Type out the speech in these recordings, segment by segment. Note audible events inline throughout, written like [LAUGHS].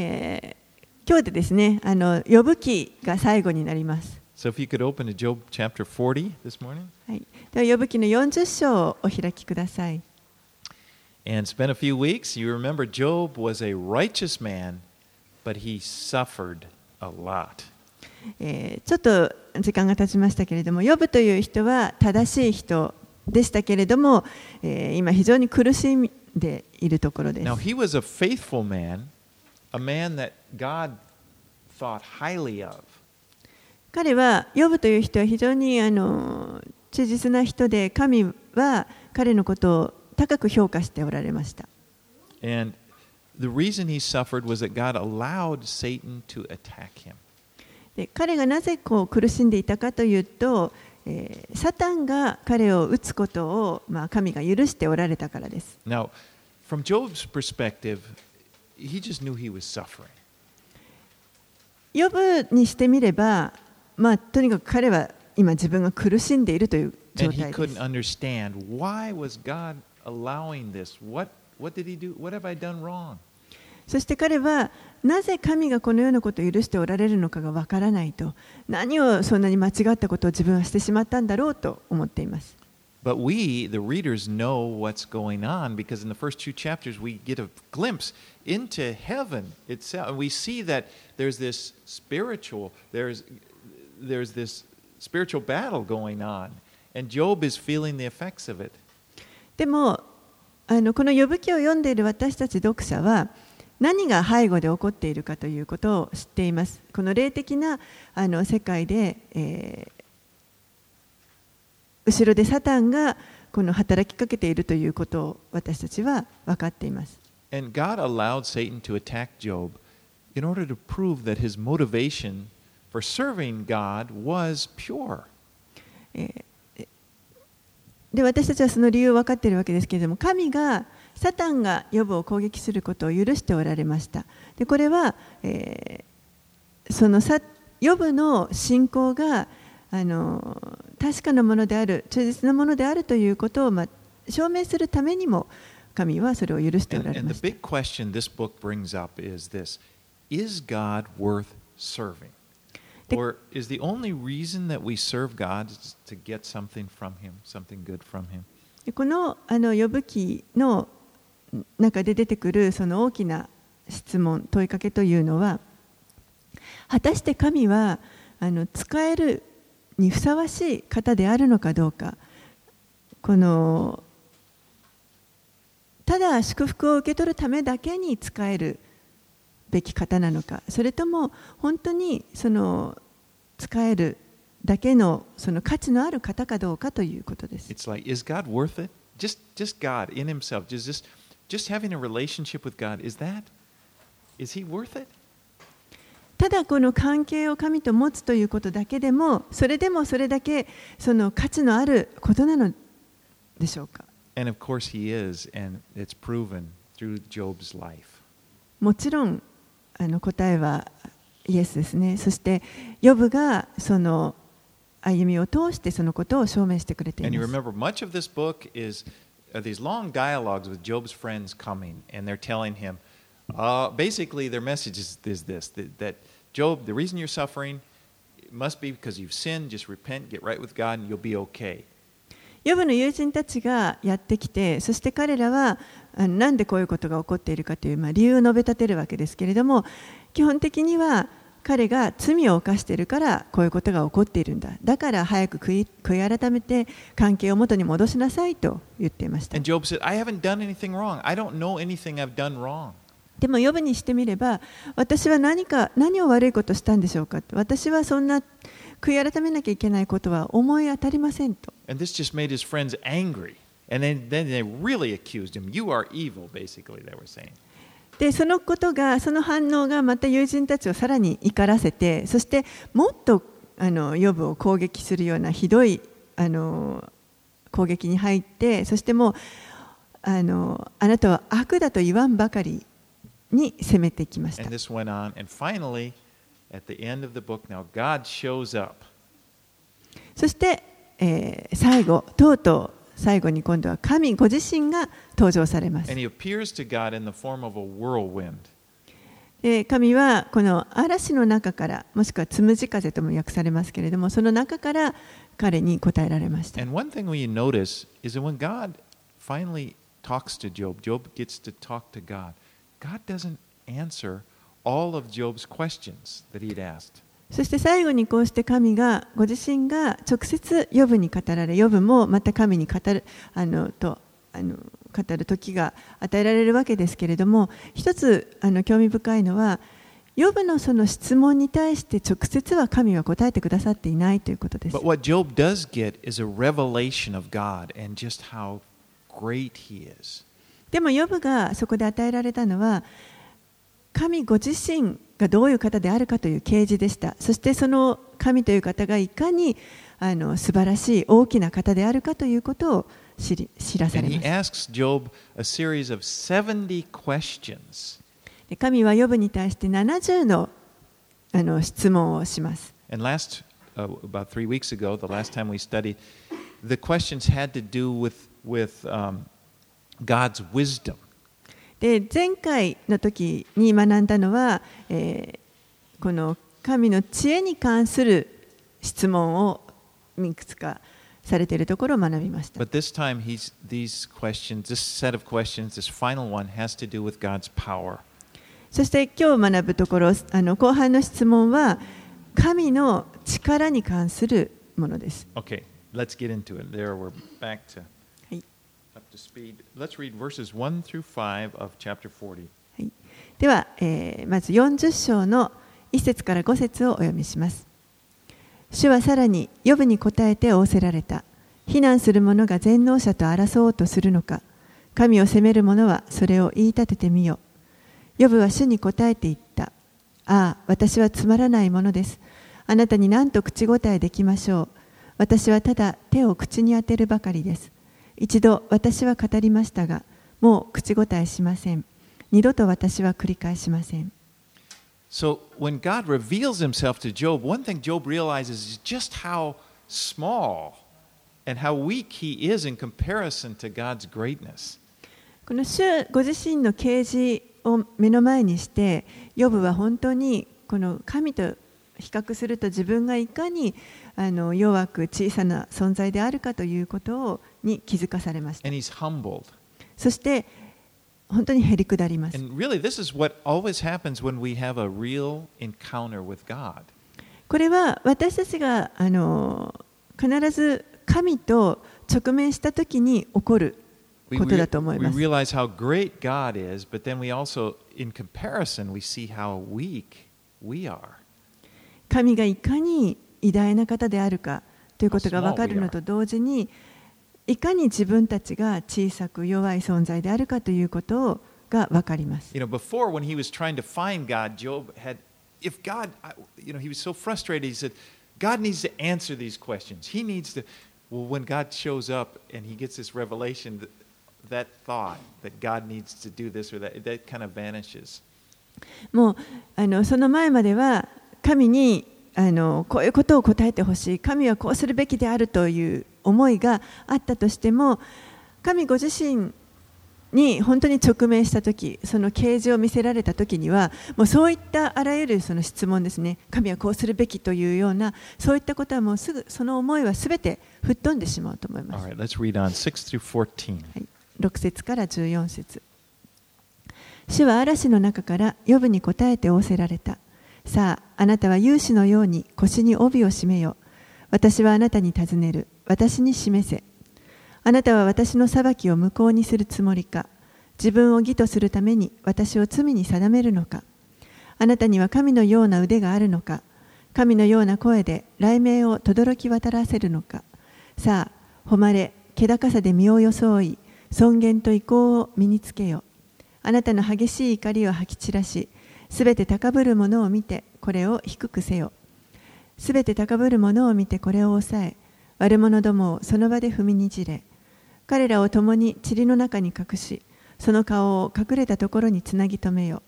えー、今日でですね、あの呼ぶ記が最後になります。So if you could open to Job chapter 40 this morning. はい。では呼ぶ記の40章をお開きください。And it's been a few weeks. You remember Job was a righteous man, but he suffered a lot. えー、ちょっと時間が経ちましたけれども、呼ぶという人は正しい人でしたけれども、えー、今非常に苦しんでいるところです。Now, he was a faithful man, a man that God thought highly of. 彼は、呼ぶという人は非常にあの忠実な人で、神は彼のことを高く評価しておられました。And the reason he suffered was that God allowed Satan to attack him. で彼がなぜこう苦しんでいたかというと、えー、サタンが彼を撃つことを、まあ、神が許しておられたからです。Now, from Job's perspective, he just knew he was suffering. 呼ぶにしてみれば、まあ、とにかく彼は今自分が苦しんでいるという状態です。And he couldn't understand why was God allowing this? What, what did he do? What have I done wrong? そして彼はなぜ神がこのようなことを許しておられるのかがわからないと何をそんなに間違ったことを自分はしてしまったんだろうと思っています。But we, the readers, know what's going on because in the first two chapters we get a glimpse into heaven itself. And we see that there's this spiritual, there's, there's this spiritual battle going on. And Job is feeling the effects of it. でもあのこの呼ぶ記を読んでいる私たち読者は何が背後で起こっているかということを知っています。この霊的なあの世界で、えー、後ろでサタンがこの働きかけているということを私たちは分かっています。And God allowed Satan to attack Job in order to prove that his motivation for serving God was pure. で私たちはその理由を分かっているわけですけれども神がサタンが予部を攻撃することを許しておられましたでこれは、えー、その予部の信仰があの確かなものである忠実なものであるということを、まあ、証明するためにも神はそれを許しておられました。And, and the big question this book brings up is this Is God worth serving? Or is the only reason that we serve God to get something from Him, something good from Him? このあの呼ぶ記の中で出てくるその大きな質問、問いかけというのは、果たして神はあの使えるにふさわしい方であるのかどうか、このただ祝福を受け取るためだけに使えるべき方なのかそれとも本当にその使えるだけのその価値のある方かどうかということです。It's like, is God worth it? Just, just God in Himself, just, just, just having a relationship with God, is that? Is He worth it? ただこの関係を神と持つということだけでも、それでもそれだけその価値のあることなのでしょうか And of course He is, and it's proven through Job's life. もちろんあの答えはイエスですね。そして、ヨブがその歩みを通してそのことを証明してくれています。And you remember, much of this book is uh, these long dialogues with Job's friends coming, and they're telling him, uh, basically, their message is, is this that, that Job, the reason you're suffering must be because you've sinned, just repent, get right with God, and you'll be okay. ヨブの友人たちがやってきて、そして彼らはなんでこういうことが起こっているかという、まあ、理由を述べ立てるわけですけれども、基本的には彼が罪を犯しているからこういうことが起こっているんだ。だから早く悔い悔い改めて関係を元に戻しなさいと言っていました。でも、呼ぶにしてみれば、私は何か、何を悪いことしたんでしょうか私はそんな悔い改めなきゃいけないことは思い当たりませんと。で、そのことが、その反応がまた友人たちをさらに怒らせて、そしてもっとあの予部を攻撃するようなひどいあの攻撃に入って、そしてもうあ,のあなたは悪だと言わんばかりに攻めてきました。at the end of the book, now God shows up. そして、えー、最後、とうとう最後に今度は神ご自身が登場されます。 神はこの嵐の中からもしくはつむじ風とも訳されますけれどもその中から彼に答えられました。And one thing we notice is that when God finally talks to Job, Job gets to talk to God. God doesn't answer all of Job's questions that he'd asked. そして最後にこうして神がご自身が直接ヨブに語られ、ヨブもまた神に語るあのとあの語る時が与えられるわけですけれども、一つあの興味深いのは、ヨブのその質問に対して直接は神は答えてくださっていないということです。But what Job does get is a revelation of God and just how great he is. でもヨブがそこで与えられたのは、神ご自身がどういう方であるかという啓示でした。そしてその神という方がいかにあの素晴らしい大きな方であるかということを知,り知らされました神はヨブに対して70の,あの質問をします。The last the last time we study the questions had to do with, with um, God's wisdom. で前回の時に学んだのは、えー、この神の知恵に関する質問をいくつかされているところを学びました。But this time, he's, these questions, this set of questions, this final one, has to do with God's power. そして今日学ぶところ、あの後半の質問は神の力に関するものです。Okay, let's get into it. There we're back to では、えー、まず40章の1節から5節をお読みします。主はさらに、呼ぶに答えて仰せられた。非難する者が全能者と争おうとするのか。神を責める者はそれを言い立ててみよ。ヨブは主に答えて言った。ああ、私はつまらないものです。あなたに何と口答えできましょう。私はただ手を口に当てるばかりです。一度私は語りましたが、もう口答えしません。二度と私は繰り返しません。So, when God reveals himself to Job, one thing Job realizes is just how small and how weak he is in comparison to God's greatness. この主ご自身の啓示を目の前にして、ヨブは本当にこの神と比較すると自分がいかにあの弱く小さな存在であるかということをに気づかされました。そして本当にへりくだります。これは私たちがあの必ず神と直面したときに起こることだと思います。We realize how great God is, but then we also, in comparison, we see how weak we are. 神がいかに偉大な方であるかということが分かるのと同時に、いかに自分たちが小さく弱い存在であるかということが分かります。You know, before when he was trying to find God, Job had, if God, you know, he was so frustrated, he said, God needs to answer these questions. He needs to, well, when God shows up and he gets this revelation, that, that thought that God needs to do this or that, that kind of vanishes. もうあのその前までは神にあのこういうことを答えてほしい。神はこうするべきであるという思いがあったとしても神ご自身に本当に直面した時その啓示を見せられた時にはもうそういったあらゆるその質問ですね。神はこうするべきというようなそういったことはもうすぐその思いはすべて吹っ飛んでしまうと思います。Right, 6, はい、6節から14節。主は嵐の中から呼ぶに答えて仰せられた。さあ、あなたは勇士のように腰に帯を締めよ。私はあなたに尋ねる。私に示せ。あなたは私の裁きを無効にするつもりか。自分を義とするために私を罪に定めるのか。あなたには神のような腕があるのか。神のような声で雷鳴を轟き渡らせるのか。さあ、誉れ、気高さで身を装い、尊厳と意向を身につけよ。あなたの激しい怒りを吐き散らし、すべて高ぶるものを見てこれを低くせよ。すべて高ぶるものを見てこれを抑え、悪者どもをその場で踏みにじれ、彼らを共に塵の中に隠し、その顔を隠れたところにつなぎ止めよ。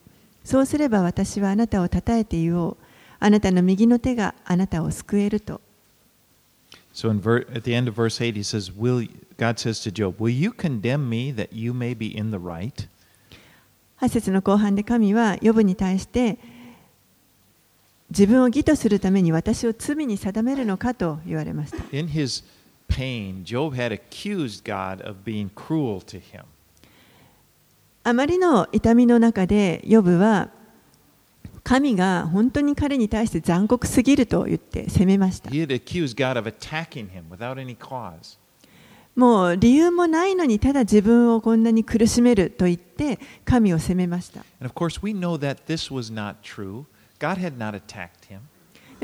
そうすれば私はあなたをたたえて言おう。あなたの右の手があなたを救えると。So in ver- at the end of verse 8, he says, will, God says to Job, Will you condemn me that you may be in the right? 8節の後半で神はヨブに対して自分を義とするために私を罪に定めるのかと言われました。In his pain, Job had accused God of being cruel to him. あまりの痛みの中でヨブは神が本当に彼に対して残酷すぎると言って責めました。He had accused God of attacking him without any cause. もう理由もないのにただ自分をこんなに苦しめると言って神を責めました。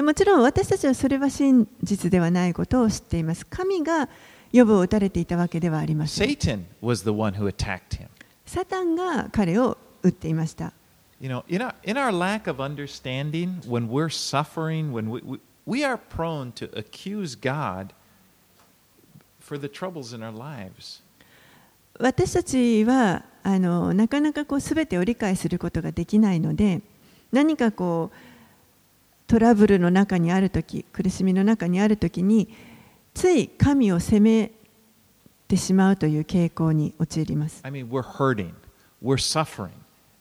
もちろん私たちはそれは真実ではないことを知っています。神が予部を打たれていたわけではありません。サタンが彼を打っていました。You know, in our, in our lack of understanding, when we're suffering, when we, we, we are prone to accuse God for the troubles in our lives. 私たちはあのなかなかこう全てを理解することができないので何かこうトラブルの中にある時苦しみの中にある時につい神を責めてしまうという傾向に陥ります。I mean, we're hurting, we're suffering,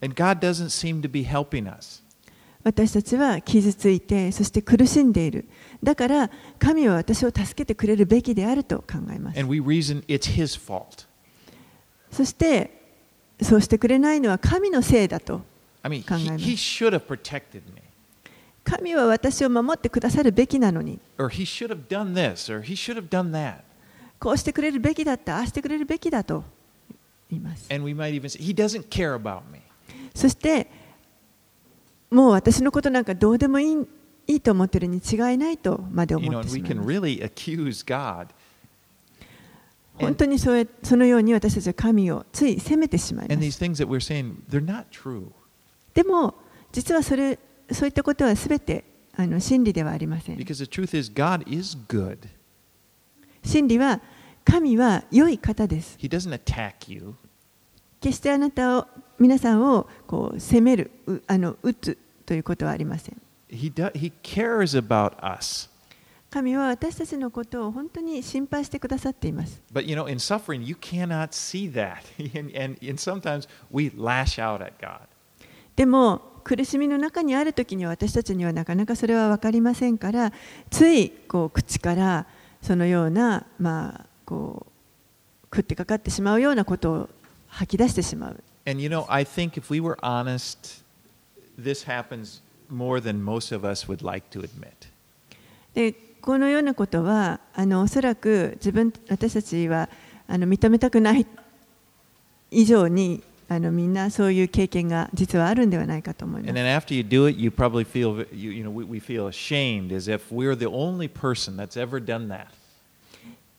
and God doesn't seem to be helping us. 私たちは傷ついてそして苦しんでいるだから神は私を助けてくれるべきであると考えます。そしてそうしてくれないのは神のせいだと考えます。神は私を守ってくださるべきなのに。こうしてくれるべきだったああしてくれるべきだと言います。そしてもう私のことなんかどうでもいいいいと思ってるに違いないとまで思ってしまいます。本当にそれそのように私たちは神をつい責めてしまいます。でも実はそれそういったことはすべてあの真理ではありません。真理は神は良い方です。決してあなたを皆さんをこう責める、あの打つということはありません。He, do, he cares about us. 神は私たちのことを本当に心配してくださっています。But you know, in suffering, you cannot see that. and, and, and sometimes we lash out at God. でも、苦しみの中にあるときに私たちにはなかなかそれは分かりませんから、ついこう口からそのような、まあ、こう食ってかかってしまうようなことを吐き出してしまう。And you know, I think if we were honest, this happens more than most of us would like to admit. でこのようなことはあのおそらく自分私たちはあの認めたくない以上にあのみんなそういう経験が実はあるんではないかと思います。And then after you do it, you probably feel, you, you know, we, we feel ashamed as if we're the only person that's ever done that.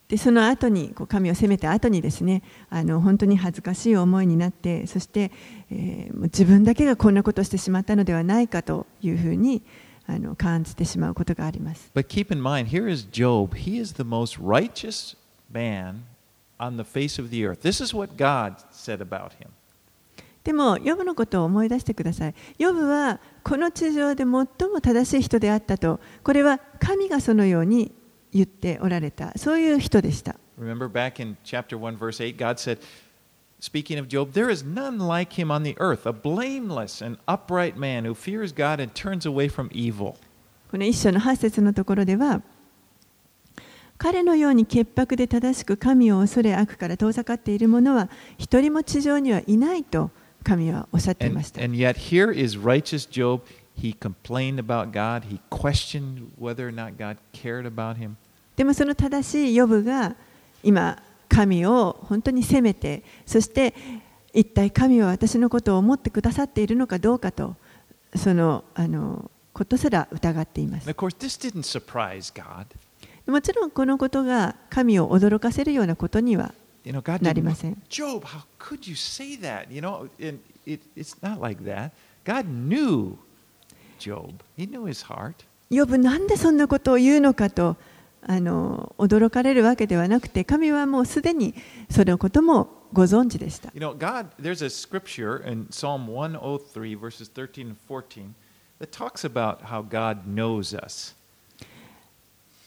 でその後にこう神を責めた後にですねあの本当に恥ずかしい思いになってそして、えー、自分だけがこんなことをしてしまったのではないかというふうにあの感じてしまうことがあります。But keep in mind, here is Job. He is the most righteous man on the face of the earth. This is what God said about him. でも、ヨブのことを思い出してください。ヨブはこの地上で最も正しい人であったと、これは神がそのように言っておられた、そういう人でした。Remember back in chapter 1, verse 8, God said, Speaking of Job, there is none like him on the earth, a blameless and upright man who fears God and turns away from evil. この一章の8節のところでは、彼のように潔白で正しく神を恐れ悪から遠ざかっている者は一人も地上にはいないと神はおっしゃっていました。And, and yet here is righteous Job. He complained about God. He questioned whether or not God cared about him. でもその正しいヨブが今神を本当に責めてそして一体神は私のことを思ってくださっているのかどうかとそのあのことすら疑っています。もちろんこのことが神を驚かせるようなことにはなりません。Job, how could you say that? You know, it, it, it's not like that. God knew Job. He knew his heart. ヨブなんでそんなことを言うのかとあの驚かれるわけではなくて神はもうすでにそのこともご存知でした。You know, God, there's a scripture in Psalm 103, verses 13 and 14, that talks about how God knows us.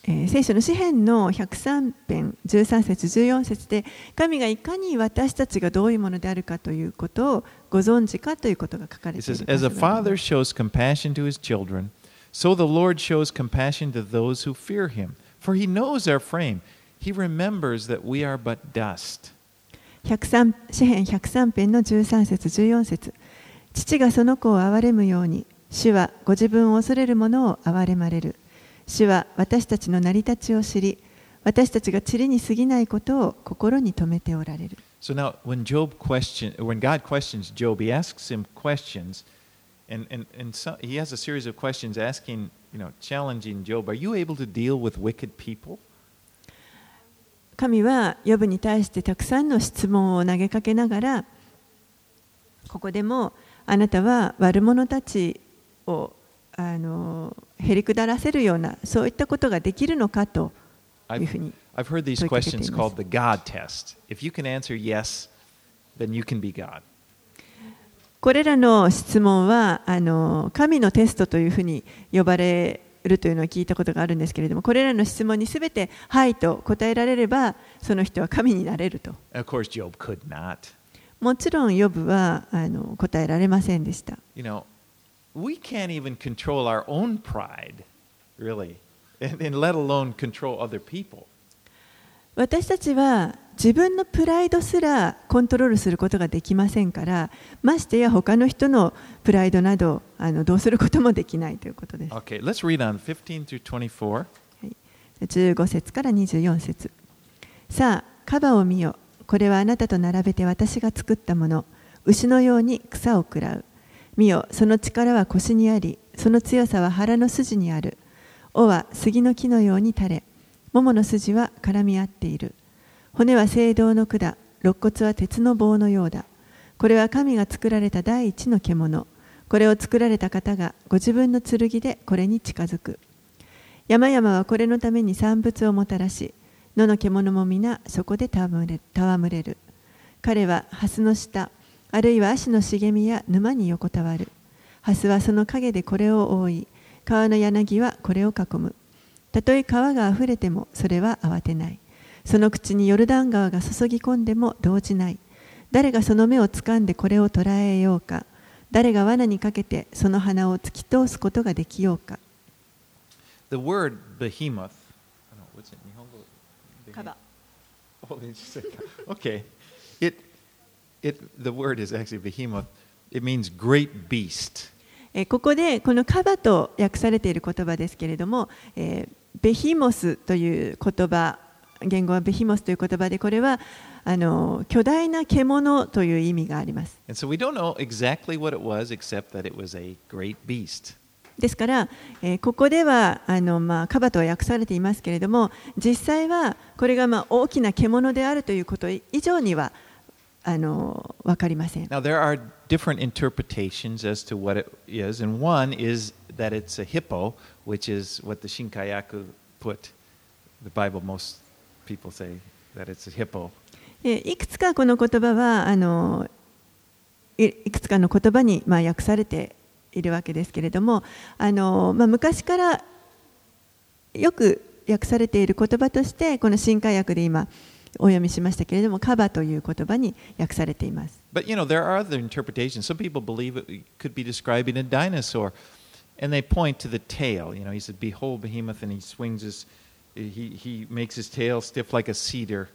えー、聖書の詩篇の103編13節14節で神がいかに私たちがどういうものであるかということをご存知かということが書かれています。As a father shows compassion to his children, so the Lord shows compassion to those who fear him. For he knows our frame. He remembers that we are but dust. 103詩篇103編の13節14節父がその子を憐れむように主はご自分を恐れる者を憐れまれる。主は私たちの成り立ちを知り、私たちが塵に過ぎないことを心に留めておられる。So now, when Job question, when God questions Job, he asks him questions, and, and, and so, he has a series of questions asking, you know, challenging Job, are you able to deal with wicked people? 神はヨブに対してたくさんの質問を投げかけながら、ここでもあなたは悪者たちをあのへりくだらせるようなそういったことができるのかというふうに I've heard these questions called the God test. If you can answer yes, then you can be God. これらの質問はあの神のテストというふうに呼ばれるというのを聞いたことがあるんですけれども、これらの質問にすべてはいと答えられれば、その人は神になれると。Of course, Job could not. もちろん、ヨブはあの答えられませんでした。You know, we can't even control our own pride, really, and, and let alone control other people. 私たちは自分のプライドすらコントロールすることができませんからましてや他の人のプライドなどあのどうすることもできないということです。Okay, let's read on 15 through 24. 15節から24節さあ、カバを見よ。これはあなたと並べて私が作ったもの。牛のように草を食らう。見よ、その力は腰にあり、その強さは腹の筋にある。尾は杉の木のように垂れ、桃の筋は絡み合っている。骨は青銅の管、肋骨は鉄の棒のようだ。これは神が作られた第一の獣。これを作られた方がご自分の剣でこれに近づく。山々はこれのために産物をもたらし、野の獣も皆そこで戯れる。彼は蓮の下、あるいは足の茂みや沼に横たわる。蓮はその陰でこれを覆い、川の柳はこれを囲む。たとえ川があふれてもそれは慌てない。その口にヨルダン川が注ぎ込んでも動じない。誰がその目をつかんでこれを捉えようか。誰が罠にかけてその鼻を突き通すことができようか。The word behemoth. [LAUGHS] Okay. It it, the word is actually behemoth. It means great beast. ここでこのカバと訳されている言葉ですけれども、えー、ベヒモスという言葉、言語はベヒモスという言葉で、これはあの巨大な獣という意味があります。And so we don't know exactly what it was except that it was a great beast. ですから、えー、ここではあの、まあ、カバとは訳されていますけれども、実際はこれがまあ大きな獣であるということ以上には、あの分かりません。Now, there are different interpretations as to what it is, and one is that it's a hippo, which is what the Shinkayaku put. The Bible, most people say that it's a hippo. いくつかこの言葉はあのいくつかの言葉にまあ訳されているわけですけれどもあの、まあ、昔からよく訳されている言葉としてこの新海訳で今お読みしましたけれども、カバという言葉に訳されています。But you know, there are other interpretations. Some people believe it could be describing a dinosaur, and they point to the tail. You know, he said, Behold, behemoth, and he swings his, he, he makes his tail stiff like a cedar,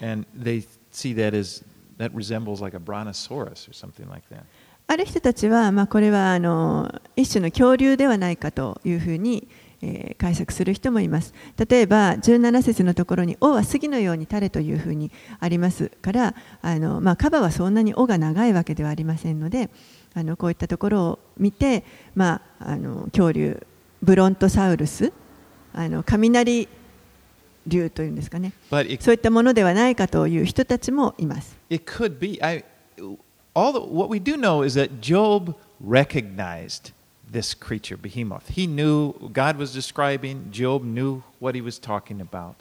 and they see that as that resembles like a brontosaurus or something like that. ある人たちは、まあ、これはあの一種の恐竜ではないかというふうにえー、解釈する人もいます。例えば17節のところに「尾は杉のように垂れ」というふうにありますからあの、まあ、カバはそんなに尾が長いわけではありませんのであのこういったところを見て、まあ、あの恐竜ブロントサウルスあの雷竜というんですかねそういったものではないかという人たちもいます。It could be. I, all the, what we do know is that Job recognized this creature, behemoth. He knew God was describing, Job knew what he was talking about.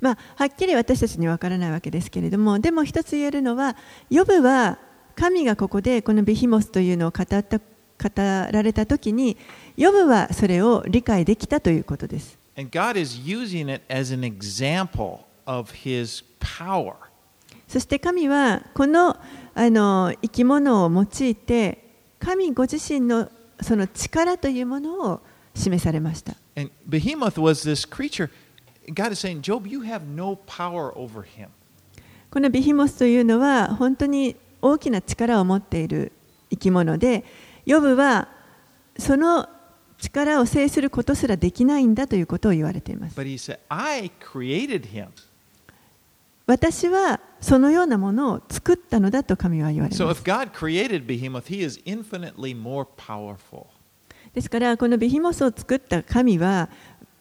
まあ、はっきり私たちには分からないわけですけれども、でも一つ言えるのは、ヨブは神がここでこのベヒモスというのを語った語られたときに、ヨブはそれを理解できたということです。そして神はこのあの生き物を用いて神ご自身のその力というものを示されました。And Behemoth was this creature. God is saying, Job, you have no power over him. このビヒモスというのは本当に大きな力を持っている生き物で、ヨブはその力を制することすらできないんだということを言われています。私はそのようなものを作ったのだと神は言われます。ですからこのビヒモスを作った神は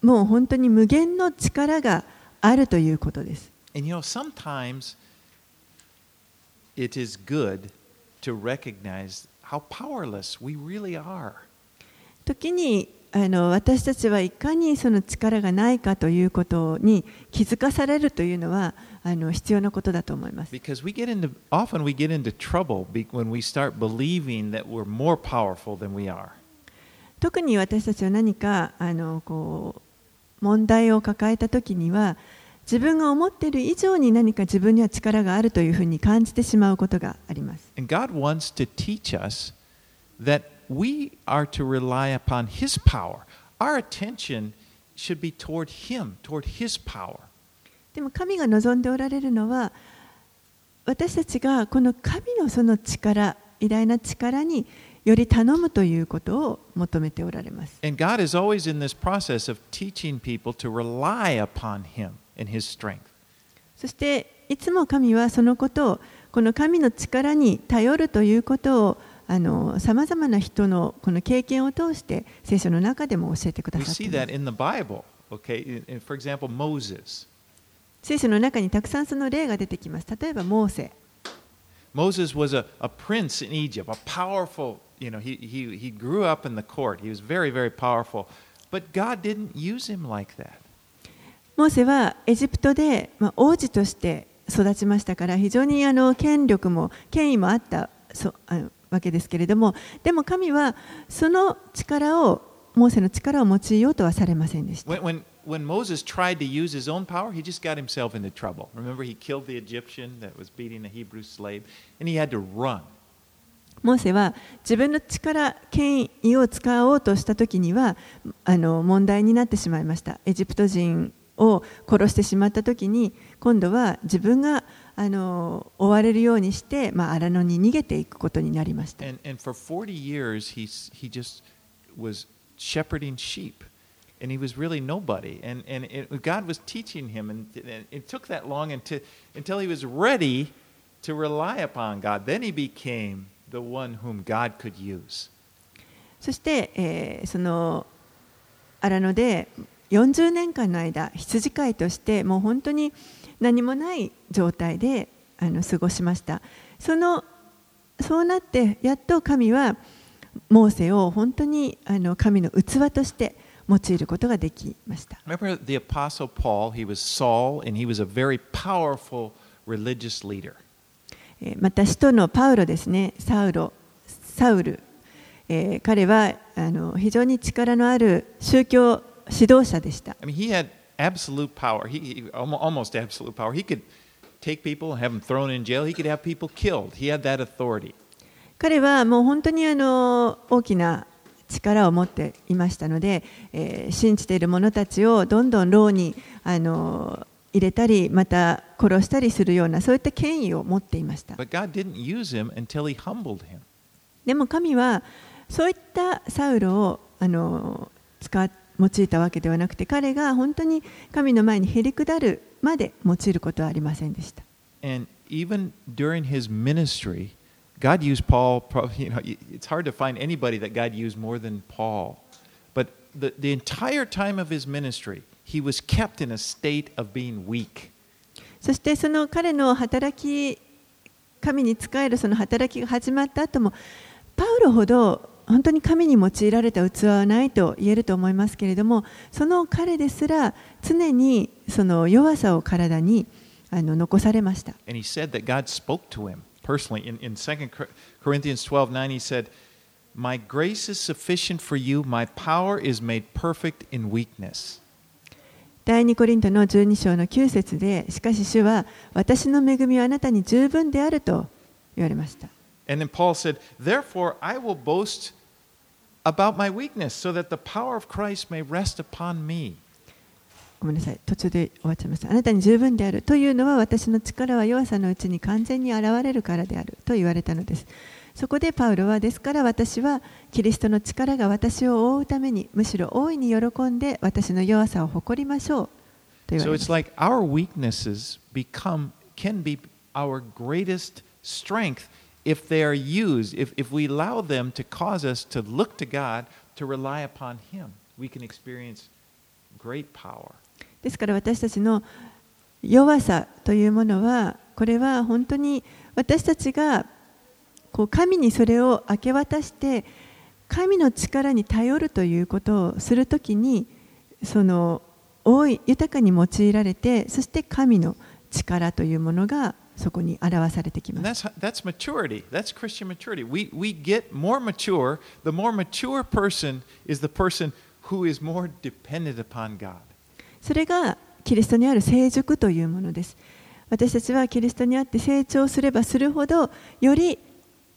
もう本当に無限の力があるということです。And you know, sometimes It is good to recognize how powerless we really are. 時にあの私たちはいかにその力がないかということに気づかされるというのはあの必要なことだと思います。特に私たちは何かあのこう問題を抱えた時には、自分が思っている以上に何か自分には力があるというふうに感じてしまうことがあります。でも神が望んでおられるのは私たちがこの神のその力偉大な力により頼むということを求めておられます。And God is always in this process of teaching people to rely upon Him. And His strength. そしていつも神はそのことをこの神の力に頼るということをあのさまざまな人のこの経験を通して聖書の中でも教えてくださっています。Okay? For example, Moses. 聖書の中にたくさんその例が出てきます。例えば、モーセ。Moses was a, a prince in Egypt, a powerful, you know, he, he, he grew up in the court. He was very, very powerful. But God didn't use him like that. モーセはエジプトで、まあ、王子として育ちましたから非常にあの権力も権威もあったそあわけですけれどもでも神はその力をモーセの力を用いようとはされませんでした。When, when when Moses tried to use his own power, he just got himself into trouble. Remember, he killed the Egyptian that was beating a Hebrew slave, and he had to run. モーセは自分の力、権威を使おうとしたときにはあの問題になってしまいました。エジプト人を殺してしまったときに今度は自分があの追われるようにして、まあ、荒野に逃げていくことになりました。And, and for 40 years, he, he just was shepherding sheep. and he was really nobody. And, and it, God was teaching him, and, and it took that long until, until he was ready to rely upon God. Then he became the one whom God could use. そして、えー、その荒野で40年間の間羊飼いとしてもう本当に何もない状態であの過ごしましたそのそうなってやっと神はモーセを本当にあの神の器として用いることができました。Remember the Apostle Paul, he was Saul, and he was a very powerful religious leader. また、使徒のパウロですね、サウロ、サウル、えー、彼はあの非常に力のある宗教指導者でした。彼はもう本当にあの大きな力を持っていましたので、えー、信じている者たちをどんどん牢にあの入れたり、また殺したりするような、そういった権威を持っていました。でも神は、そういったサウロをあの使って、用いたわけではなくて彼が本当に神の前にへりくだるまで用いることはありませんでした。And even during his ministry, God used Paul, you know, it's hard to find anybody that God used more than Paul. But the, the entire time of his ministry, he was kept in a state of being weak. そしてその彼の働き、神に仕えるその働きが始まった後も、パウロほど本当に神に用いられた器はないと言えると思いますけれども、その彼ですら常にその弱さを体にあの残されました。And he said that God spoke to him. personally. In, in 2 Corinthians 12 9, he said, My grace is sufficient for you, my power is made perfect in weakness. 第2コリントの12章の9節で、しかし主は私の恵みはあなたに十分であると言われました。And then Paul said, Therefore I will boast about my weakness, so that the power of Christ may rest upon me. ごめんなさい、途中で終わっちゃいました。あなたに十分であるというのは私の力は弱さのうちに完全に現れるからであると言われたのです。そこでパウロはですから私はキリストの力が私を覆うためにむしろ大いに喜んで私の弱さを誇りましょうと言われます。So it's like our weaknesses become can be our greatest strength if they are used, if, if we allow them to cause us to look to God, to rely upon Him, we can experience great power. ですから私たちの弱さというものはこれは本当に私たちがこう神にそれを明け渡して神の力に頼るということをするときにその多い豊かに用いられてそして神の力というものがそこに表されてきます。That's, that's maturity. That's Christian maturity. We, we get more mature. The more mature person is the person who is more dependent upon God. それがキリストにある成熟というものです。私たちはキリストにあって成長すればするほどより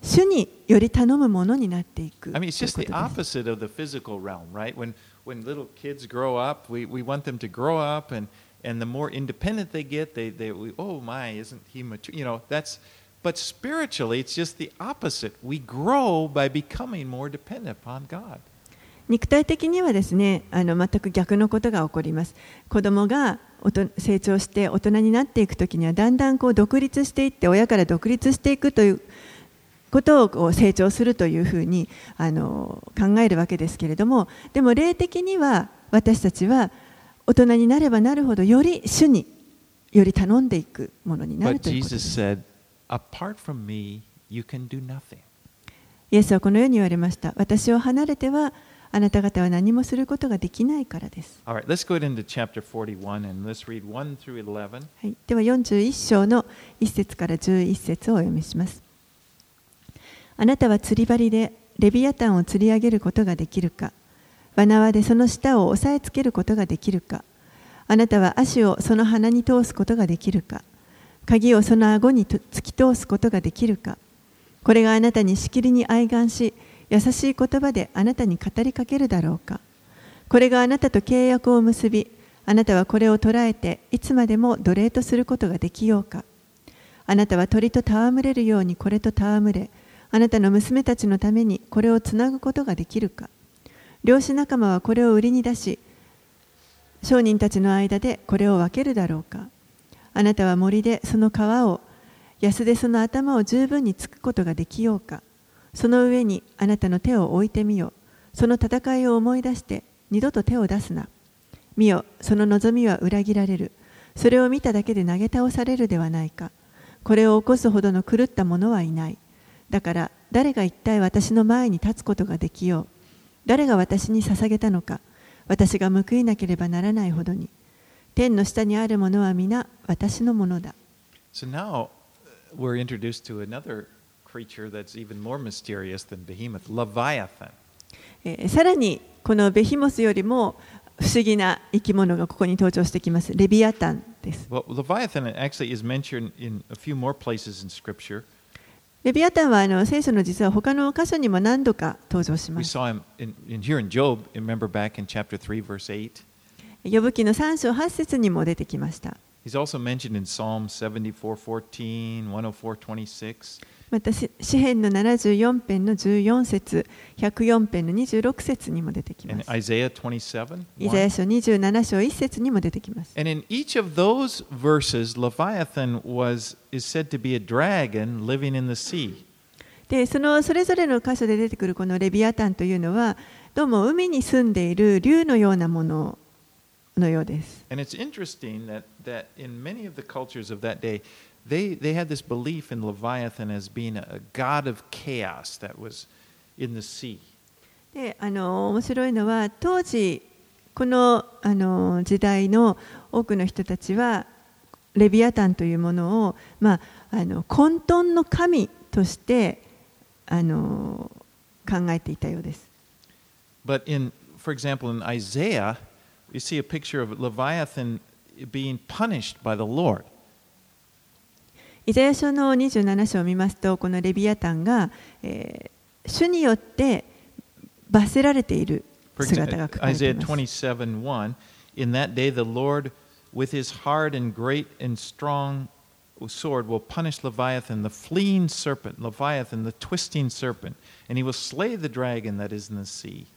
主により頼むものになっていく。I mean, it's just the opposite of the physical realm, right? When, when little kids grow up, we, we want them to grow up, and, and the more independent they get, they, they oh my, isn't he mature? You know, that's, but spiritually, it's just the opposite. We grow by becoming more dependent upon God. 肉体的にはですねあの全く逆のことが起こります。子供が成長して大人になっていくときにはだんだんこう独立していって親から独立していくということをこう成長するというふうにあの考えるわけですけれどもでも霊的には私たちは大人になればなるほどより主により頼んでいくものになるということです。イエスはこのように言われました。私を離れてはあなた方は何もすることができないからです。はい、では41章の1節から11節をお読みします。あなたは釣り針でレビアタンを釣り上げることができるか罠輪でその舌を押さえつけることができるか。あなたは足をその鼻に通すことができるか。鍵をその顎に突き通すことができるか。これがあなたにしきりに愛願し優しい言葉であなたに語りかけるだろうか。これがあなたと契約を結びあなたはこれを捉えていつまでも奴隷とすることができようか。あなたは鳥と戯れるようにこれと戯れあなたの娘たちのためにこれをつなぐことができるか。漁師仲間はこれを売りに出し商人たちの間でこれを分けるだろうか。あなたは森でその皮を安でその頭を十分につくことができようか。その上にあなたの手を置いてみよその戦いを思い出して二度と手を出すな。見よその望みは裏切られる。それを見ただけで投げ倒されるではないか。これを起こすほどの狂った者はいない。だから誰が一体私の前に立つことができよう。誰が私に捧げたのか私が報いなければならないほどに天の下にあるものは皆私のものだ。So now we're introduced to another creature that's even more mysterious than Behemoth, Leviathan. さらにこのベヒモスよりも不思議な生き物がここに登場してきます。レビアタンです。Well, Leviathan actually is mentioned in a few more places in Scripture. レビアタンはあの聖書の実は他の箇所にも何度か登場します。ヨブ記の3章8節にも出てきました。He's also mentioned in Psalm 74:14, 104:26. また、詩篇の74編の14節、104編の26節にも出てきます。イザヤ書27章1節にも出てきます。And in each of those verses, Leviathan was, is said to be a dragon living in the sea. で、そのそれぞれの箇所で出てくるこのレビアタンというのは、どうも海に住んでいる竜のようなもののようです。And it's interesting that, that in many of the cultures of that day, they, they had this belief in Leviathan as being a god of chaos that was in the sea. であの面白いのは当時このあの時代の多くの人たちはレビアタンというものを、まあ、あの混沌の神としてあの考えていたようです。But in, for example, in Isaiah, you see a picture of Leviathan being punished by the Lord. イザヤ書の27章を見ますと、このレビアタンが、えー、主によって罰せられている姿が書かれています。Isaiah 27:1 In that day the Lord with his hard and great and strong sword will punish Leviathan, the fleeing serpent, Leviathan, the twisting serpent, and he will slay the dragon that is in the sea.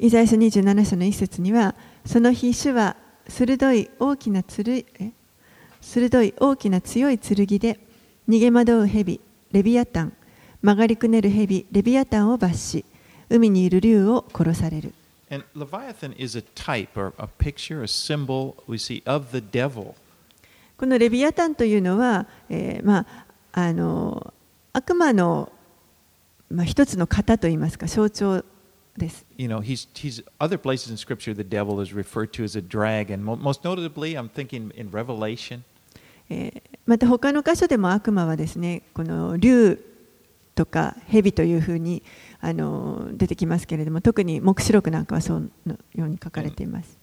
イザヤ書27章の一節には、その日主は鋭い大きな鋭い大きな強い剣で逃げ惑う蛇レビアタン曲がりくねる蛇レビアタンを罰し海にいる竜を殺される。And Leviathan is a type or a picture, a symbol we see of the devil. このレビアタンというのは、えー、まああの悪魔のまあ一つの型といいますか象徴です。You know, he's, he's other places in Scripture the devil is referred to as a dragon. Most notably, I'm thinking in Revelation. また他の箇所でも悪魔はですね、この竜とか蛇というふうにあの出てきますけれども、特に黙示録なんかはそのように書かれています。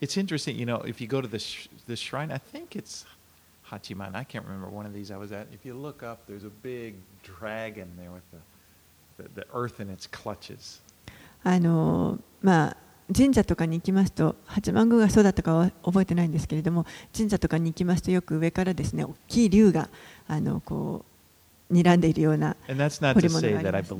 It's interesting, you know, if you go to the, sh the shrine, I think it's Hachiman, I can't remember one of these I was at. If you look up, there's a big dragon there with the, あのまあ神社とかに行きますと八幡宮がそうだったかは覚えてないんですけれども神社とかに行きますとよく上からですね大きい竜があのこう睨んでいるような彫り物があります、ね。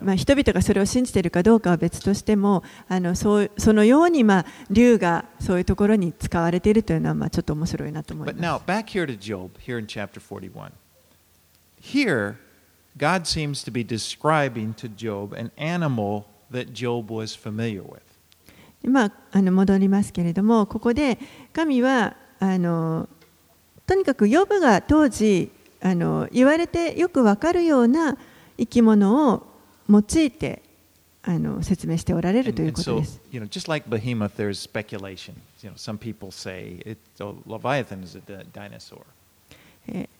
まあ人々がそれを信じているかどうかは別としてもあのそうそのように、まあ、竜がそういうところに使われているというのは、まあ、ちょっと面白いなと思います。But now, back here to Job, here in chapter 41. Here, God seems to be describing to Job an animal that Job was familiar with. まあ、あの戻りますけれども、ここで神はあのとにかくヨブが当時あの言われてよくわかるような生き物をもついてあの説明しておられるということです。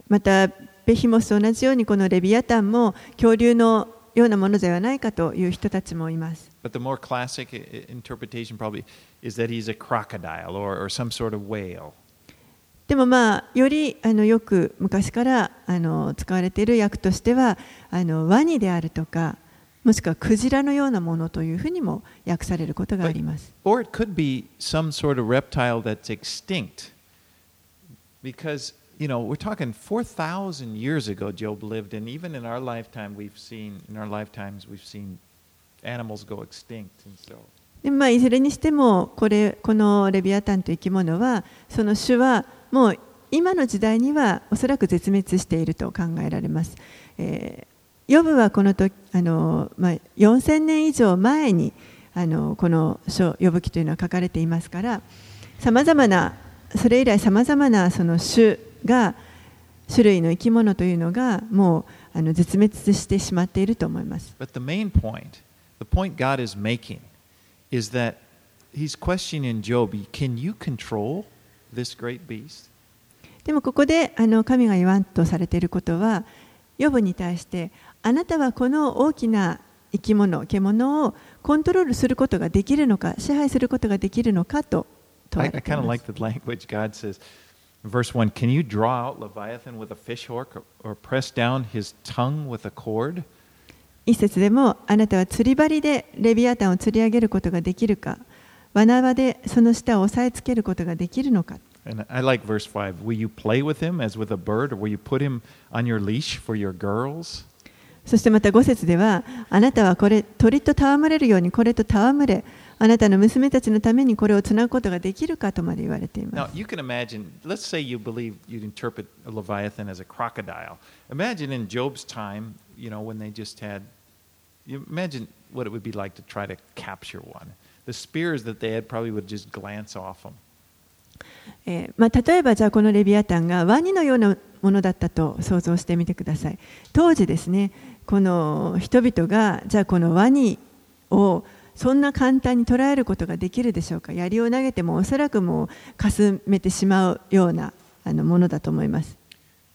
また、ベヒモスと同じようにこのレビアタンも恐竜のようなものではないかという人たちもいます。でもまあ、よりあのよく昔からあの使われている役としては、ワニであるとか、もしくはクジラのようなものというふうにも訳されることがあります。Or it could be some sort of reptile that's extinct because you know, we're talking 4,000 years ago Job lived, and even in our lifetime, we've seen, in our lifetimes, we've seen animals go extinct. And so. でまあ、いずれにしてもこれこのレビアタンという生き物はその種はもう今の時代にはおそらく絶滅していると考えられます。えー、ヨブはこの時あの、まあ、4000年以上前にあのこの書ヨブ記というのは書かれていますからさまざまなそれ以来さまざまなその種が種類の生き物というのがもうあの絶滅してしまっていると思います。But the main point, the point God is making is that he's questioning Job, can you control this great beast? でもここであの神が言わんとされていることは、ヨブに対して、あなたはこの大きな生き物、獣をコントロールすることができるのか、支配することができるのかと問われています。I, I like the language God says. Verse 1 Can you draw out Leviathan with a fishhook or press down his tongue with a cord? 一節でもあなたは釣り針でレビアタンを釣り上げることができるか罠場でその下を押さえつけることができるのか And I like verse 5 Will you play with him as with a bird, or will you put him on your leash for your girls? そしてまた5節ではあなたはこれ鳥と戯れるようにこれと戯れあなたの娘たちのためにこれをつなぐことができるかとまで言われています。Now, you can imagine, let's say you believe you'd interpret a Leviathan as a crocodile. Imagine in Job's time, you know, when they just had, you imagine what it would be like to try to capture one. The spears that they had probably would just glance off them. えーまあ、例えばじゃあこのレビアタンがワニのようなものだったと想像してみてください当時ですねこの人々がじゃあこのワニをそんな簡単に捉えることができるでしょうか槍を投げてもおそらくもうかすめてしまうようなあのものだと思います。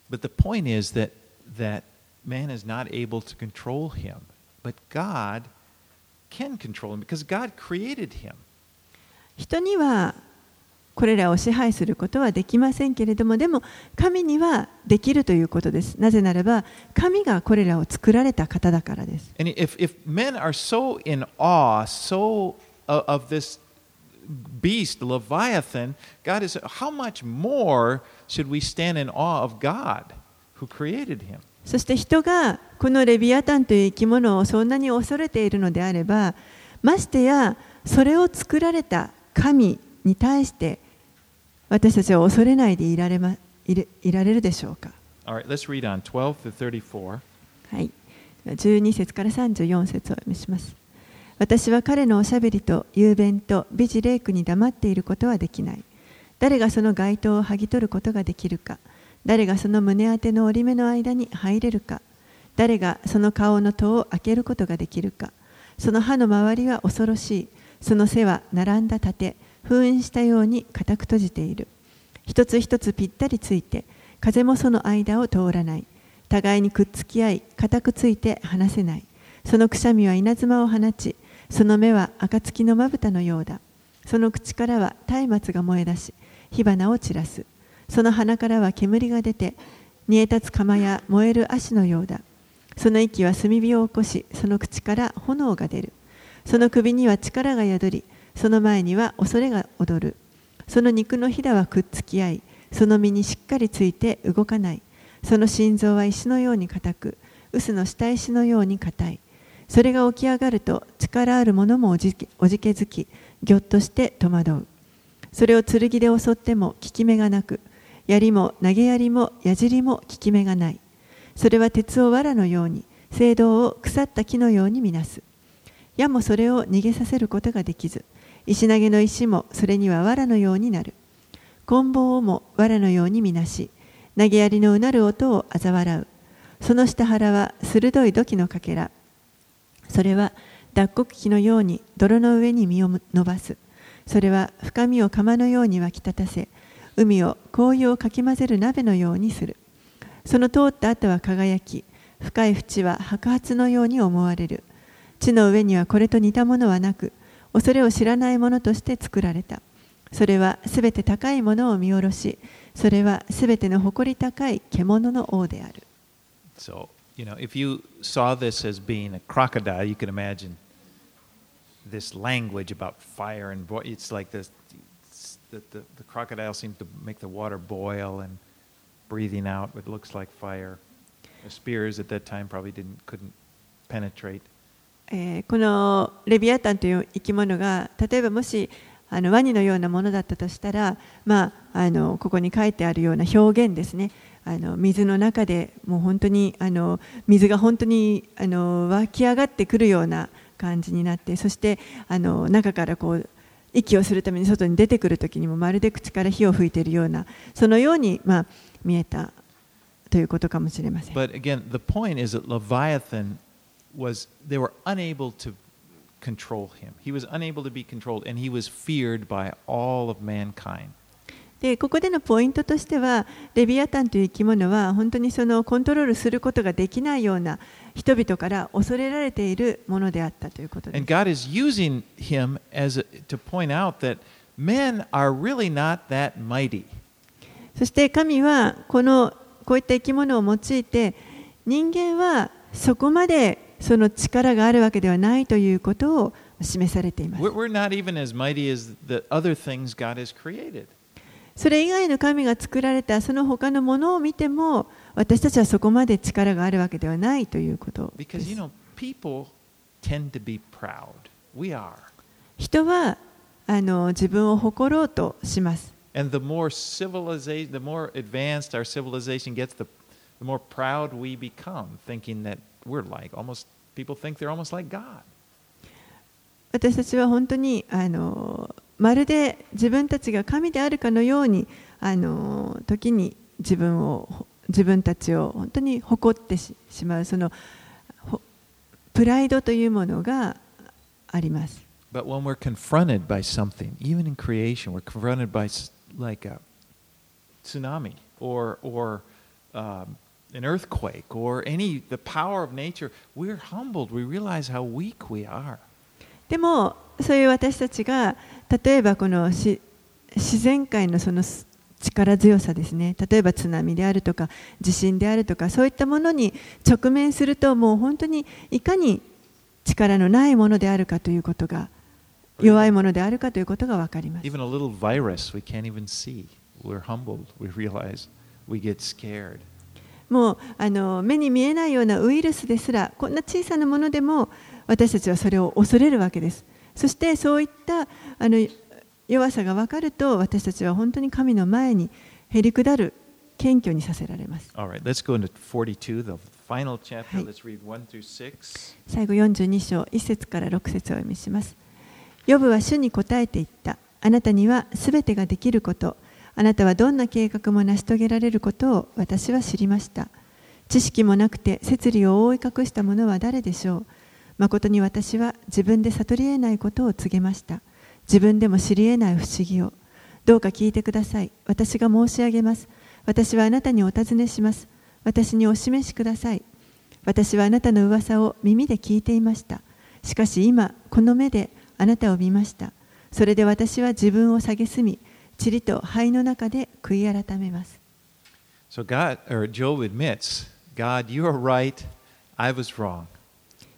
But the point is that, that man is not able to control him. But God can control him because God created him. 人にはこれらを支配することはできませんけれども、でも神にはできるということです。なぜならば、神がこれらを作られた方だからです。And if, if men are so in awe, so of this beast, Leviathan, God is, how much more should we stand in awe of God who created him? そして人がこのレビアタンという生き物をそんなに恐れているのであれば、ましてやそれを作られた神に対して私たちは恐れないでいられ,、ま、いれいられるでしょうか？Right, 12はい。12節から34節をお見せします。私は彼のおしゃべりと雄弁と美辞麗句に黙っていることはできない。誰がその街灯を剥ぎ取ることができるか。誰がその胸当ての折り目の間に入れるか。誰がその顔の戸を開けることができるか。その歯の周りは恐ろしい。その背は並んだ盾。封印したように固く閉じている。一つ一つぴったりついて風もその間を通らない。互いにくっつき合い固くついて離せない。そのくしゃみは稲妻を放ちその目は暁のまぶたのようだ。その口からは松明が燃え出し火花を散らす。その鼻からは煙が出て煮え立つ釜や燃える足のようだ。その息は炭火を起こしその口から炎が出る。その首には力が宿りその前には恐れが踊る。その肉のひだはくっつき合いその身にしっかりついて動かない。その心臓は石のように硬く臼の下石のように硬い。それが起き上がると力あるもおじおじけづきぎょっとして戸惑う。それを剣で襲っても効き目がなく槍も投げ槍も矢尻も効き目がない。それは鉄を藁のように聖堂を腐った木のようにみなす。矢もそれを逃げさせることができず。石投げの石もそれには藁のようになる。棍棒をも藁のようにみなし、投げやりのうなる音を嘲笑う。その下腹は鋭い土器のかけら。それは脱穀機のように泥の上に身を伸ばす。それは深みを釜のように湧き立たせ、海を紅葉をかき混ぜる鍋のようにする。その通った後は輝き、深い淵は白髪のように思われる。地の上にはこれと似たものはなく、恐れを知らないものとして作られた。それはすべて高いものを見下ろし、それはすべての誇り高い獣の王である。So, you know, if you saw this as being a crocodile, you can imagine this language about fire and boil. It's like this, the, the, the crocodile seems to make the water boil and breathing out what looks like fire. The spears at that time probably didn't, couldn't penetrate. えー、このレビアタンという生き物が例えばもしあのワニのようなものだったとしたら、まあ、あのここに書いてあるような表現ですねあの水の中でもう本当にあの水が本当にあの湧き上がってくるような感じになってそしてあの中からこう息をするために外に出てくる時にもまるで口から火を吹いているようなそのように、まあ、見えたということかもしれません。But again, the point is that was they were unable to control him. He was unable to be controlled, and he was feared by all of mankind. でここでのポイントとしては、レビアタンという生き物は本当にそのコントロールすることができないような人々から恐れられているものであったということです。And God is using him as a, to point out that men are really not that mighty. そして神はこのこういった生き物を用いて人間はそこまでその力があるわけではないということを示されています。それ以外の神が作られたその他のものを見ても私たちはそこまで力があるわけではないということ。人はあの自分を誇ろうとします。We're like almost people think they're almost like God. 私たちは本当にあのまるで自分たちが神であるかのようにあの時に自分を自分たちを本当に誇ってしまうそのプライドというものがあります。But when we're confronted by something, even in creation, we're confronted by like a tsunami or, or um, an earthquake or any the power of nature, we're humbled. We realize how weak we are. でもそういう私たちが例えばこの自然界のその力強さですね例えば津波であるとか地震であるとかそういったものに直面するともう本当にいかに力のないものであるかということが弱いものであるかということが分かります。もうあの目に見えないようなウイルスですらこんな小さなものでも私たちはそれを恐れるわけです。そしてそういったあの弱さが分かると私たちは本当に神の前にへりくだる謙虚にさせられます。Right, 42, はい、最後42章1節から6節をお読みします。ヨブは主に答えていった。あなたにはすべてができること、あなたはどんな計画も成し遂げられることを私は知りました。知識もなくて摂理を覆い隠した者は誰でしょう。誠に私は自分で悟り得ないことを告げました。自分でも知り得ない不思議を。どうか聞いてください。私が申し上げます。私はあなたにお尋ねします。私にお示しください。私はあなたの噂を耳で聞いていました。しかし今、この目であなたを見ました。それで私は自分を蔑み、塵と灰の中で悔い改めます。So God, or Job admits, God, you are right, I was wrong.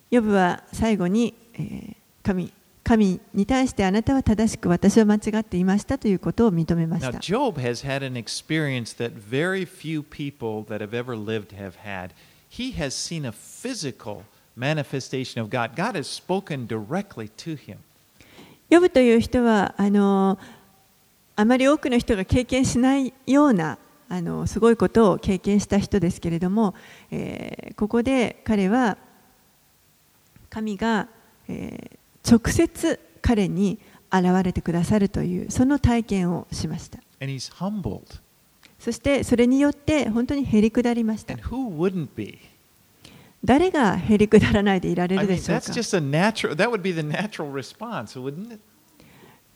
ヨブは最後に、えー、神神に対してあなたは正しく私は間違っていましたということを認めました。Now, Job has had an experience that very few people that have ever lived have had. He has seen a physical manifestation of God. God has spoken directly to him. ヨブという人はあのあまり多くの人が経験しないようなあのすごいことを経験した人ですけれども、えー、ここで彼は神が、えー、直接彼に現れてくださるというその体験をしました。そしてそれによって本当にへりくだりました。誰がへりくだらないでいられるでしょうか？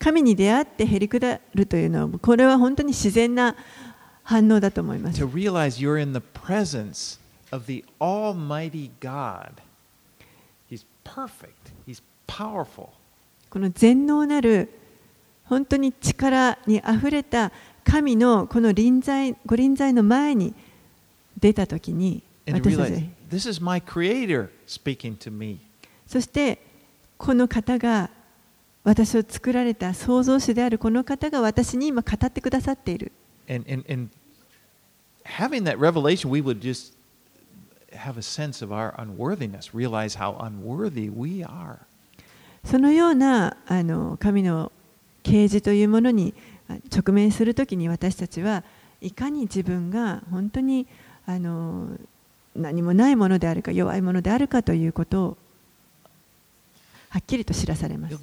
神に出会ってへりくだるというのはこれは本当に自然な反応だと思います。To realize you're in the presence of the Almighty God. He's perfect. He's この全能なる本当に力にあふれた神のこの臨在ご臨在の前に出たときに私たちそしてこの方が私を作られた創造主であるこの方が私に今語ってくださっている。And, and, and having that revelation, we would just have a sense of our unworthiness, realize how unworthy we are. そのようなあの神の啓示というものに直面するときに私たちはいかに自分が本当にあの何もないものであるか弱いものであるかということをはっきりと知らされます。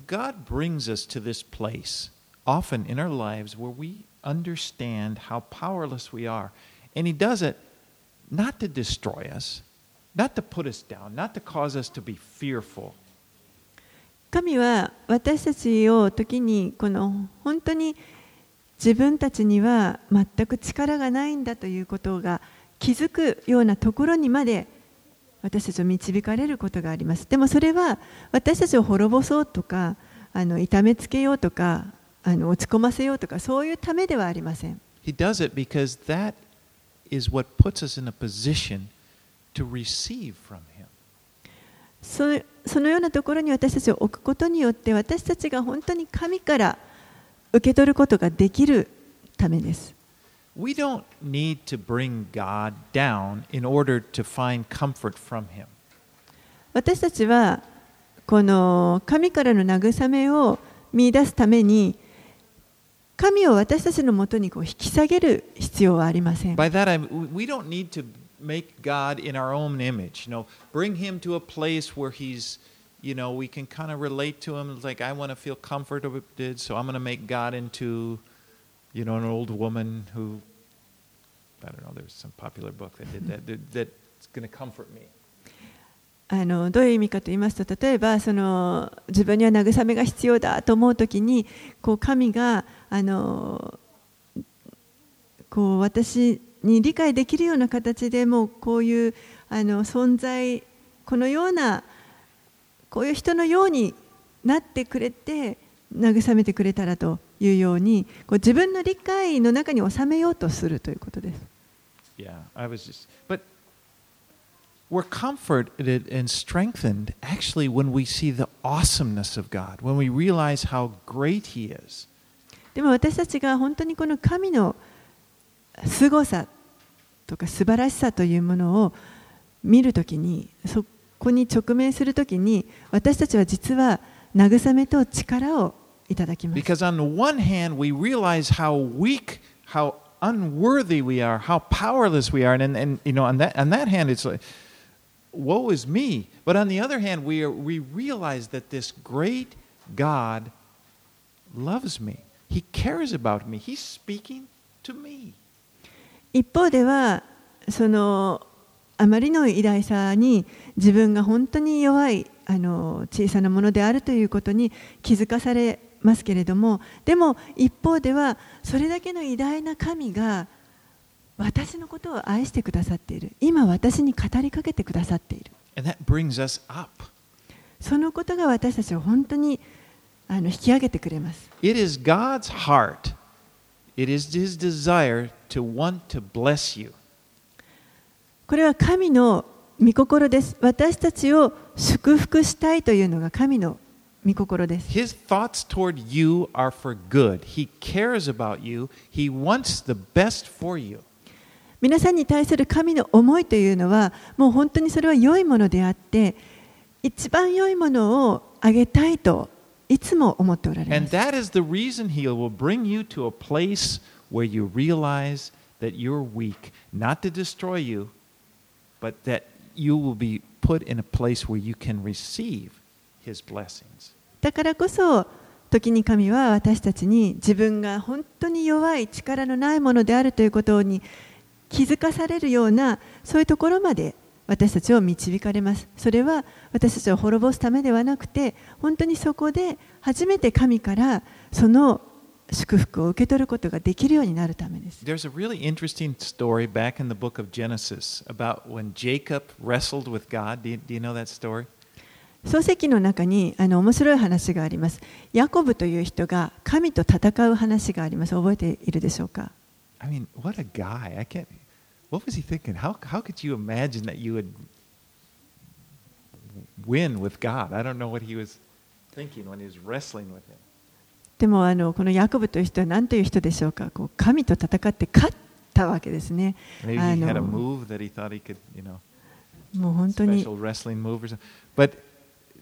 神は私たちを時にこの本当に自分たちには全く力がないんだということが気づくようなところにまで。私たちを導かれることがあります。でもそれは私たちを滅ぼそうとかあの痛めつけようとかあの落ち込ませようとかそういうためではありません。He does it because that is what puts us in a position to receive from Him. そそのようなところに私たちを置くことによって私たちが本当に神から受け取ることができるためです。We don't need to bring God down in order to find comfort from Him. 私たちはこの神からの慰めを見出すために神を私たちのもとにこう引き下げる必要はありません。By that I, we don't need to make God in our own image. You know, bring him to a place where he's, you know, we can kind of relate to him. It's like I want to feel comforted, so I'm going to make God into, you know, an old woman who, I don't know. There's some popular book that did that. that that's going to comfort me. あのどういう意味かと言いますと例えばその自分には慰めが必要だと思うときにこう神があのこう私に理解できるような形でもうこういうあの存在このようなこういう人のようになってくれて慰めてくれたらというようにこう自分の理解の中に収めようとするということです。Yeah, I was just, but we're comforted and strengthened actually when we see the awesomeness of God, when we realize how great He is. でも私たちが本当にこの神の凄さとか素晴らしさというものを見るときに、そこに直面するときに、私たちは実は慰めと力をいただきます。Because on the one hand, we realize how weak, how unworthy we are, how powerless we are, and, and you know, on that, on that hand, it's like, woe is me. But on the other hand, we, are, we realize that this great God loves me. He cares about me. He's speaking to me. 一方では、そのあまりの偉大さに自分が本当に弱いあの小さなものであるということに気づかされ ますけれどもでも一方ではそれだけの偉大な神が私のことを愛してくださっている。今私に語りかけてくださっている。そのことが私たちを本当にあの引き上げてくれます。It is God's heart. It is His desire to want to bless you. これは神の御心です。私たちを祝福したいというのが神の御心です。His thoughts toward you are for good. He cares about you. He wants the best for you. 皆さんに対する神の思いというのは、もう本当にそれは良いものであって、一番良いものをあげたいといつも思っておられます。And that is the reason He will bring you to a place where you realize that you're weak, not to destroy you. but that you will be put in a place where you can receive His blessings. だからこそ時に神は私たちに自分が本当に弱い力のないものであるということに気づかされるようなそういうところまで私たちを導かれます。それは私たちを滅ぼすためではなくて本当にそこで初めて神からその祝福を受け取ることができるようになるためです。There's a really interesting story back in the book of Genesis about when Jacob wrestled with God. Do you, do you know that story? 漱石の中にあの面白い話があります。ヤコブという人が神と戦う話があります。覚えているでしょうか I mean, what a guy. I can't. What was he thinking? How, how could you imagine that you would win with God? I don't know what he was thinking when he was wrestling with him. でもあのこのヤコブという人は何という人でしょうかこう神と戦って勝ったわけですね。あのもう本当に。But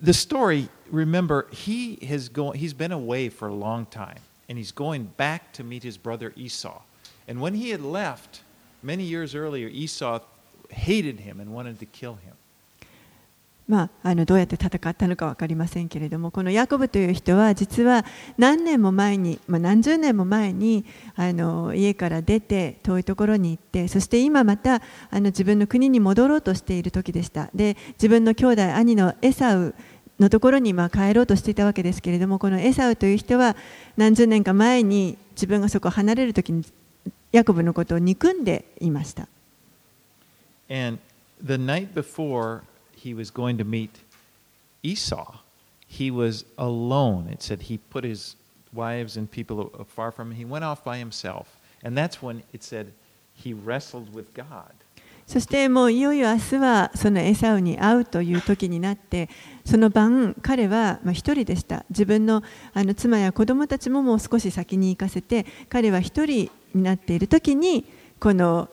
the story, remember, he has go, he's been away for a long time, and he's going back to meet his brother Esau. And when he had left, many years earlier, Esau hated him and wanted to kill him. まあ、あのどうやって戦ったのか分かりませんけれどもこのヤコブという人は実は何年も前に、まあ、何十年も前にあの家から出て遠いところに行ってそして今またあの自分の国に戻ろうとしている時でしたで自分の兄弟兄のエサウのところにまあ帰ろうとしていたわけですけれどもこのエサウという人は何十年か前に自分がそこを離れる時にヤコブのことを憎んでいました。And the night before he was going to meet Esau, he was alone. It said he put his wives and people far from him. He went off by himself. And that's when it said he wrestled with God. そしてもういよいよ明日はそのエサウに会うという時になってその晩彼は一人でした自分のあの妻や子供たちももう少し先に行かせて彼は一人になっている時にこの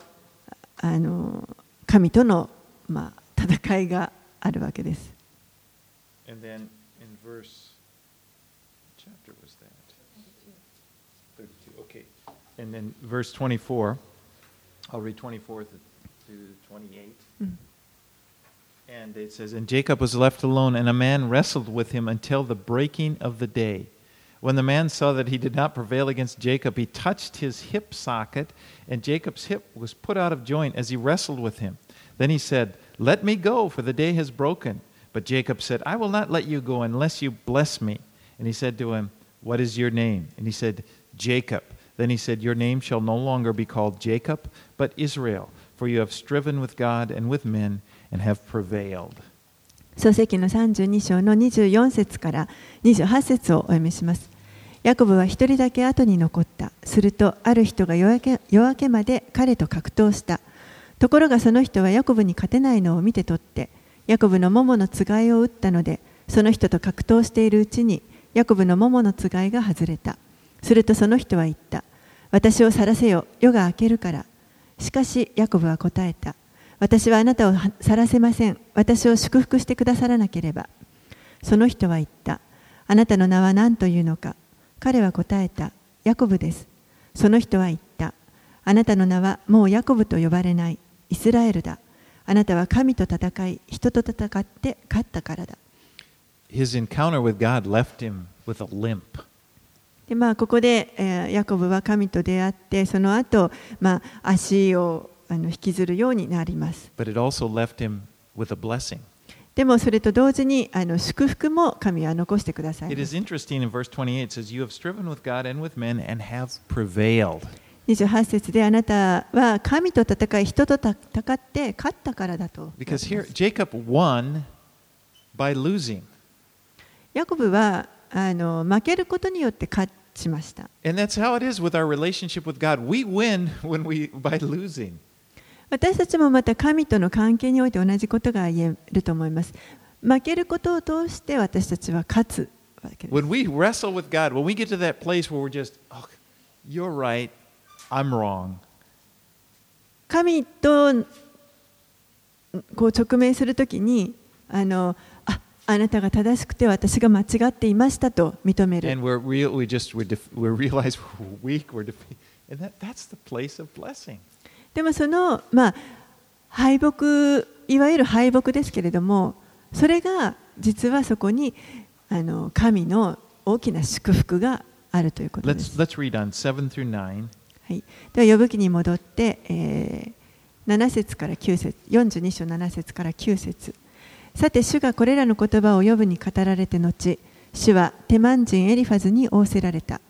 あの神とのまあ戦いがあるわけです。And then in verse, chapter was that? 32. Okay. And then verse 24, I'll read 24 to 28. And it says, And Jacob was left alone, and a man wrestled with him until the breaking of the day. When the man saw that he did not prevail against Jacob, he touched his hip socket, and Jacob's hip was put out of joint as he wrestled with him. Then he said, Let me go, for the day has broken. But Jacob said, I will not let you go unless you bless me. And he said to him, What is your name? And he said, Jacob. Then he said, Your name shall no longer be called Jacob, but Israel, for you have striven with God and with men and have prevailed. 創世記の32章の24節から28節をお読みします。ヤコブは一人だけ後に残った。すると、ある人が夜明け夜明けまで彼と格闘した。 ところがその人はヤコブに勝てないのを見て取って、ヤコブの桃のつがいを打ったので、その人と格闘しているうちに、ヤコブの桃のつがいが外れた。するとその人は言った。私を去らせよ、夜が明けるから。しかし、ヤコブは答えた。私はあなたを去らせません。私を祝福してくださらなければ。その人は言った。あなたの名は何というのか。彼は答えた。ヤコブです。その人は言った。あなたの名はもうヤコブと呼ばれない。イスラエルだ。あなたは神と戦い、人と戦って勝ったからだ。His encounter with God left him with a limp. でまあ、ここで、えー、ヤコブは神と出会って、その後、まあ足をあの引きずるようになります。But it also left him with a blessing. でもそれと同時にあの祝福も神は残してください。It is interesting in verse 28 it says, You have striven with God and with men and have prevailed. 28節であなたは神と戦い、人と戦って勝ったからだと。Because here, Jacob won by losing. ヤコブはあの負けることによって勝ちました。And that's how it is with our relationship with God. We win when we, by losing. 私たちもまた神との関係において同じことが言えると思います。負けることを通して私たちは勝つわけです。When we wrestle with God, when we get to that place where we're just, oh, you're right, I'm wrong. 神とこう直面するときにあのああなたが正しくて私が間違っていましたと認める。And we're real, we just, we're def, we realize we're weak, we're defeated. And that, that's the place of blessing. でもその、まあ、敗北、いわゆる敗北ですけれども、それが実はそこにあの神の大きな祝福があるということです。Let's, let's read on 7 through 9. はい、では、呼ぶ記に戻って、えー、7節から9節42章7節から9節さて、主がこれらの言葉を呼ぶに語られて後、主はテマン人エリファズに仰せられた。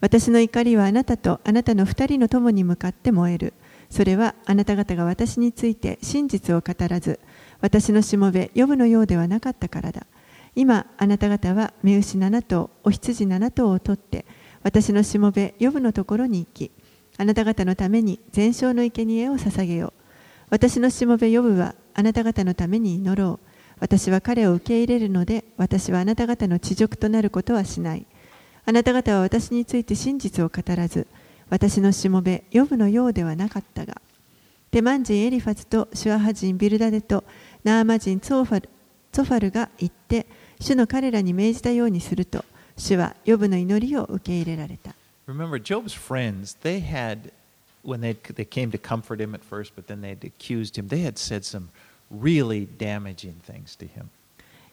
私の怒りはあなたとあなたの二人の友に向かって燃える。それはあなた方が私について真実を語らず、私のしもべ、呼ぶのようではなかったからだ。今、あなた方は目牛7頭、お羊7頭を取って、私のしもべ、呼ぶのところに行き、あなた方のために全焼の生贄を捧げよう。私のしもべヨブはあなた方のために祈ろう。私は彼を受け入れるので、私はあなた方の恥辱となることはしない。あなた方は私について真実を語らず、私のしもべヨブのようではなかったが、テマン人エリファズとシュアハ人ビルダデとナーマ人ツォファルツファルが言って、主の彼らに命じたようにすると、主はヨブの祈りを受け入れられた。Remember, Job's friends, they had, when they, they came to comfort him at first, but then they had accused him, they had said some really damaging things to him.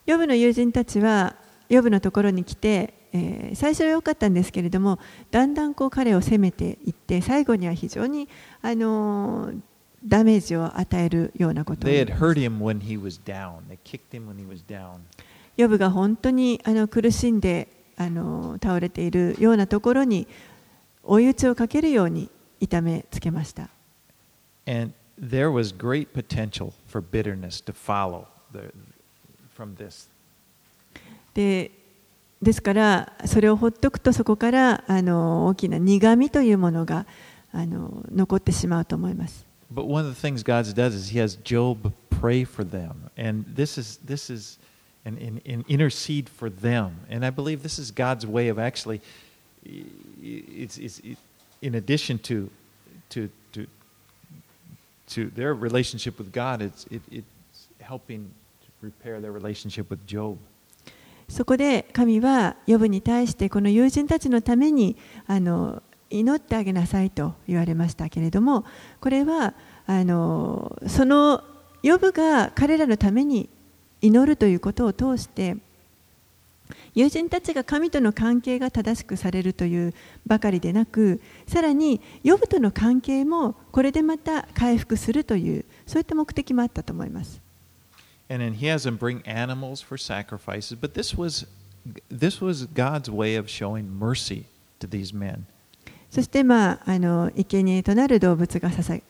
ヨブの友人たちは、ヨブのところに来て、えー、最初は良かったんですけれども、だんだんこう彼を責めていって、最後には非常に、あのー、ダメージを与えるようなことを。ヨブが本当にあの苦しんで あの倒れているようなところに追い打ちをかけるように痛めつけました。And there was great potential for bitterness to follow the, from this. でですからそれをほっとくとそこからあの大きな苦みというものがあの残ってしまうと思います。But one of the things God does is He has Job pray for them, and this is this is and, and, and intercede for them. And I believe this is God's way of actually, it's, it's, it, in addition to, to, to, to their relationship with God, it's, it, it's helping to repair their relationship with Job. そこで神はヨブに対してこの友人たちのためにあの祈ってあげなさいと言われましたけれどもこれはあのそのヨブが彼らのために祈るということを通して友人たちが神との関係が正しくされるというばかりでなくさらにヨブとの関係もこれでまた回復するというそういった目的もあったと思います。And then he has them bring animals for sacrifices, but this was, this was God's way of showing mercy to these men. そして、まあ、あの生贄となる動物が捧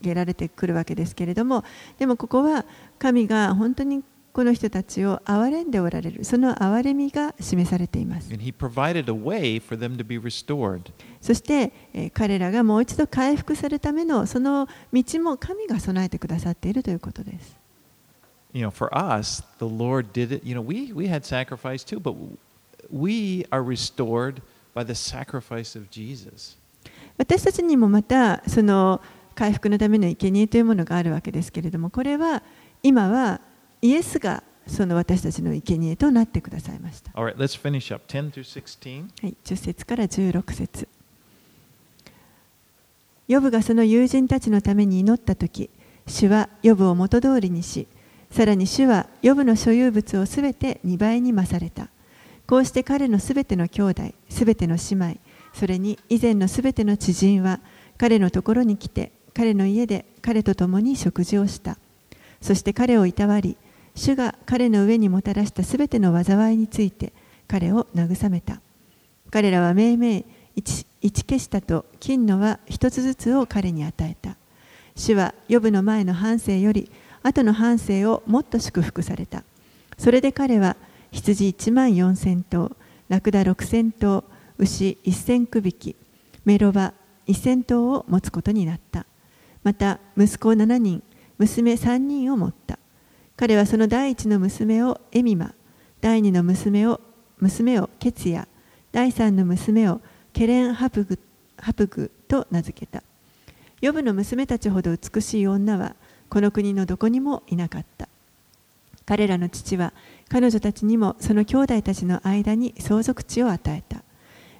げられてくるわけですけれどもでもここは神が本当にこの人たちを憐れんでおられるその憐れみが示されています。そして、えー、彼らがもう一度回復するためのその道も神が備えてくださっているということです。You know, for us, the Lord did it. You know, we, we had sacrifice too, but we are restored by the sacrifice of Jesus. 私たちにもまたその回復のための生贄というものがあるわけですけれども、これは今はイエスがその私たちの生贄となってくださいました。Right, 10はい、10節から16節ヨブがその友人たちのために祈ったとき、主はヨブを元通りにし、さらに主はヨブの所有物をすべて2倍に増された。こうして彼のすべての兄弟、すべての姉妹、それに以前のすべての知人は彼のところに来て、彼の家で彼と共に食事をした。そして彼をいたわり、主が彼の上にもたらしたすべての災いについて彼を慰めた。彼らはめいめい一消したと金のは一つずつを彼に与えた。主は予部の前の半生より後の半生をもっと祝福された。それで彼は羊1万4千頭、ラクダ6千頭、牛1千区引き、メロバ1千頭を持つことになった。また息子7人、娘3人を持った。彼はその第一の娘をエミマ、第二の娘を娘をケツヤ、第三の娘をケレンハプグハプグと名付けた。ヨブの娘たちほど美しい女はこの国のどこにもいなかった。彼らの父は彼女たちにもその兄弟たちの間に相続地を与えた。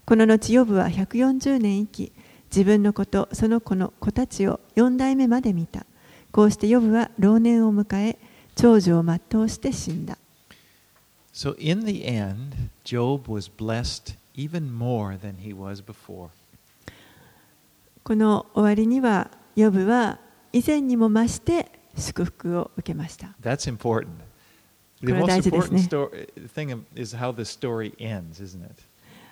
この後ヨブは140年生き、自分の子とその子の子たちを4代目まで見た。こうしてヨブは老年を迎え、長寿を全うして死んだ。So in the end, Job was blessed even more than he was before. この終わりには、ヨブは以前にも増して祝福を受けました。That's important. The most important story, thing is how the story ends, isn't it?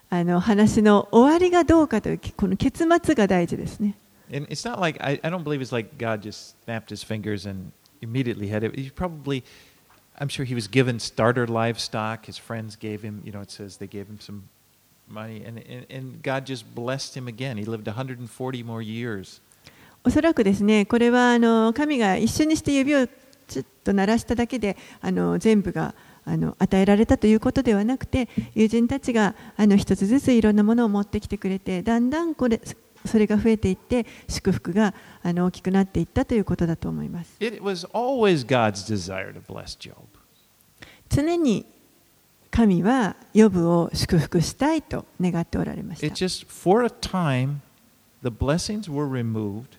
あの話の終わりがどうかというこの結末が大事ですね。And it's not like I, I don't believe it's like God just snapped his fingers and immediately had it. He probably, I'm sure he was given starter livestock. His friends gave him, you know, it says they gave him some money, and, and, and God just blessed him again. He lived 140 more years. おそらくですね、これはあの神が一瞬にして指をちょっと鳴らしただけであの全部があの与えられたということではなくて友人たちがあの一つずついろんなものを持ってきてくれてだんだんこれそれが増えていって祝福があの大きくなっていったということだと思います。常に神はヨブを祝福したいと願っておられました。It just for a time the blessings were removed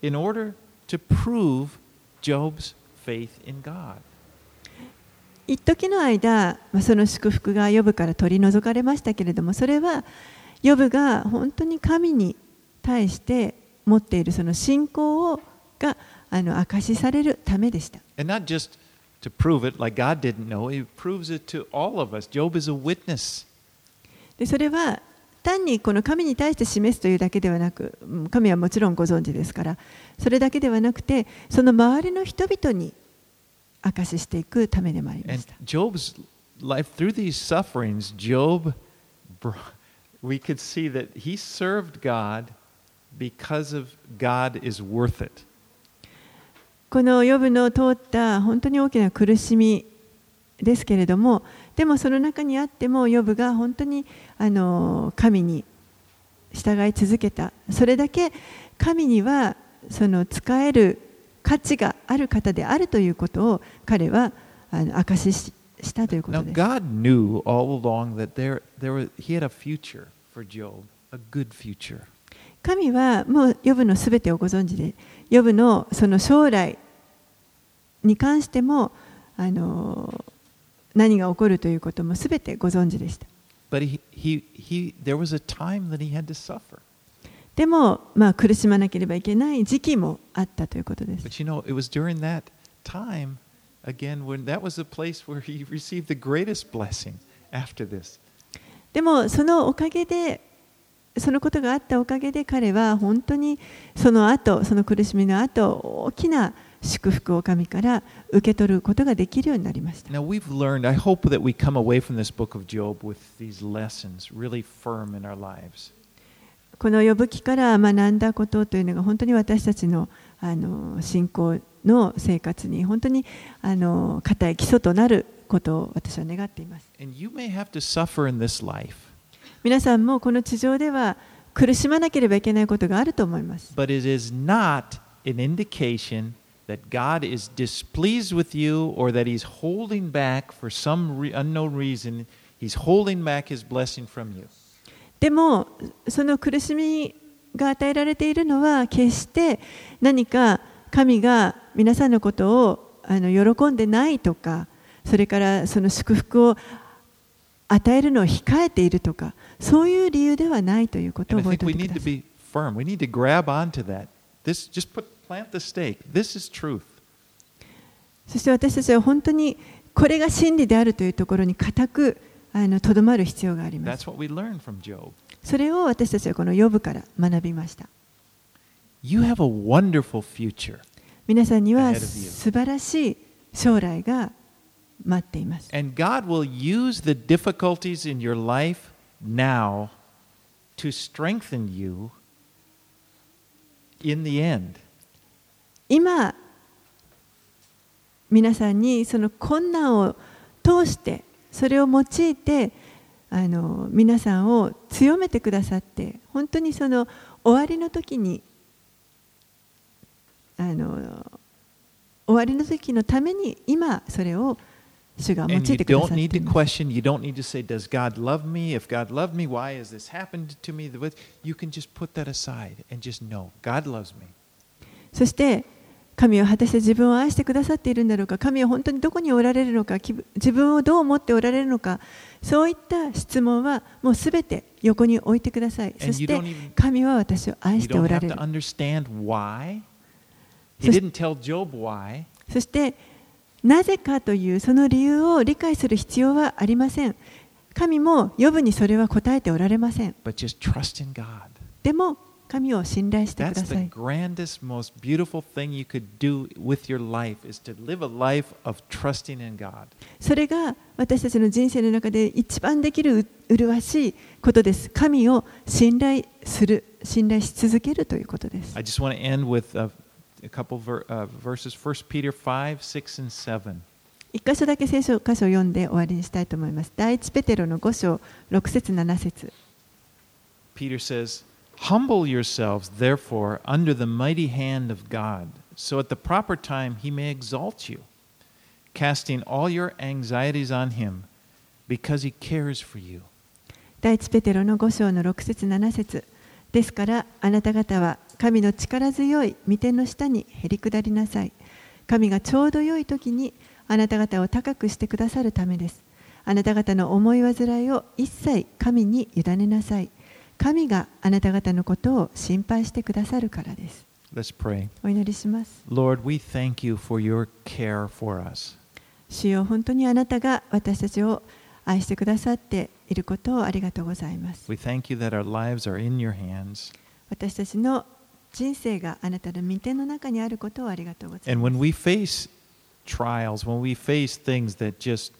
in order to prove Job's faith in God. 一時の間、その祝福がヨブから取り除かれましたけれども、それはヨブが本当に神に対して持っているその信仰をがあの証しされるためでした。でそれは単にこの神に対して示すというだけではなく神はもちろんご存知ですからそれだけではなくてその周りの人々に証していくためでもありました。Because of God is worth it. このヨブの通った本当に大きな苦しみですけれども、でもその中にあっても、ヨブが本当にあの神に従い続けた。それだけ神にはその使える価値がある方であるということを彼はあの証ししたということです。Now, God knew all along that there, there was, He had a future for Job, a good future. 神はもうヨブのすべてをご存知で、ヨブのその将来に関してもあの何が起こるということもすべてご存知でした。でも、まあ、苦しまなければいけない時期もあったということです。But you know, it was during that time, again, when that was the place where he received the greatest blessing after this. でも、そのおかげで、そのことがあったおかげで彼は本当にその後その苦しみの後大きな祝福を神から受け取ることができるようになりました。Now we've learned, I hope that we come away from this book of Job with these lessons really firm in our lives. この呼ぶ気から学んだことというのが本当に私たちの,あの信仰の生活に本当にあの固い基礎となることを私は願っています。皆さんもこの地上では苦しまなければいけないことがあると思います。But it is not an indication that God is displeased with you or that He's holding back for some re unknown reason, He's holding back His blessing from you. でも、その苦しみが与えられているのは、決して何か神が皆さんのことをあの喜んでないとか、それからその祝福を与えるのを控えているとか、そういう理由ではないということを覚えておいてください。firm. We need to grab onto that. This just put plant the stake. This is truth. そして私たちは本当にこれが真理であるというところに固くあのとどまる必要があります。それを私たちはこのヨブから学びました。You have a wonderful future. 皆さんには素晴らしい将来が待っています。And God will use the difficulties in your life now to strengthen you in the end. 今皆さんにその困難を通してそれを用いてあの皆さんを強めてくださって本当にその終わりの時にあの終わりの時のために今それを主が用いてくださって。そして、神は果たして自分を愛してくださっているんだろうか、神は本当にどこにおられるのか、自分をどう思っておられるのか、そういった質問はもうすべて横に置いてください。そして、神は私を愛しておられる。そして、なぜかというその理由を理解する必要はありません神も呼ぶにそれは答えておられませんでも神を信頼してください。grandest, most beautiful thing you could do with your life is to live a life of trusting in God. それが私たちの人生の中で一番できる麗しいことです。神を信頼する、信頼し続けるということです。I just want to end with a, a couple ver, uh, verses, 1 Peter 5, 6 and 7. 一箇所だけ聖書箇所を読んで終わりにしたいと思います。第一ペテロの5章6節7節 Peter says, Humble yourselves, therefore, under the mighty hand of God, so at the proper time he may exalt you, casting all your anxieties on him, because he cares for you. 第一ペテロの5章の6節7節ですからあなた方は 神の力強い御手の下にへり下りなさい。神がちょうど良い時にあなた方を高くしてくださるためです。あなた方の思い煩いを一切神に委ねなさい。神があなた方のことを心配してくださるからです。Let's pray. お祈りします。Lord, we thank you for your care for us. 主よ本当にあなたが私たちを愛してくださっていることをありがとうございます。We thank you that our lives are in your hands. 私たちの人生があなたの御手の中にあることをありがとうございます。And when we face trials, when we face things that just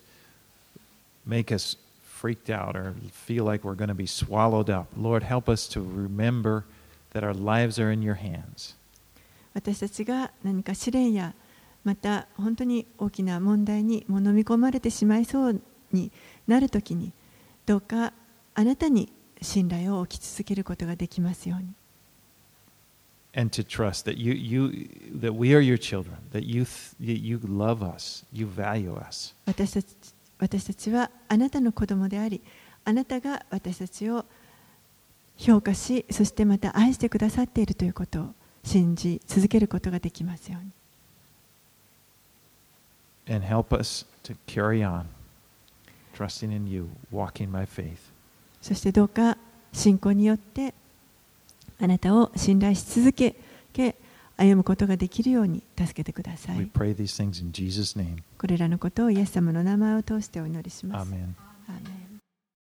make us freaked out or feel like we're going to be swallowed up. Lord, help us to remember that our lives are in your hands. 私たちが何か試練やまた本当に大きな問題にも飲み込まれてしまいそうになるときにどうかあなたに信頼を置き続けることができますように。And to trust that you, you, that we are your children, that you, you love us, you value us. 私たち私たちはあなたの子供でありあなたが私たちを評価しそしてまた愛してくださっているということを信じ続けることができますように。And help us to carry on, trusting in you, walking by faith. そしてどうか信仰によってあなたを信頼し続け歩むことができるように助けてください。これらのことをイエス様の名前を通してお祈りします。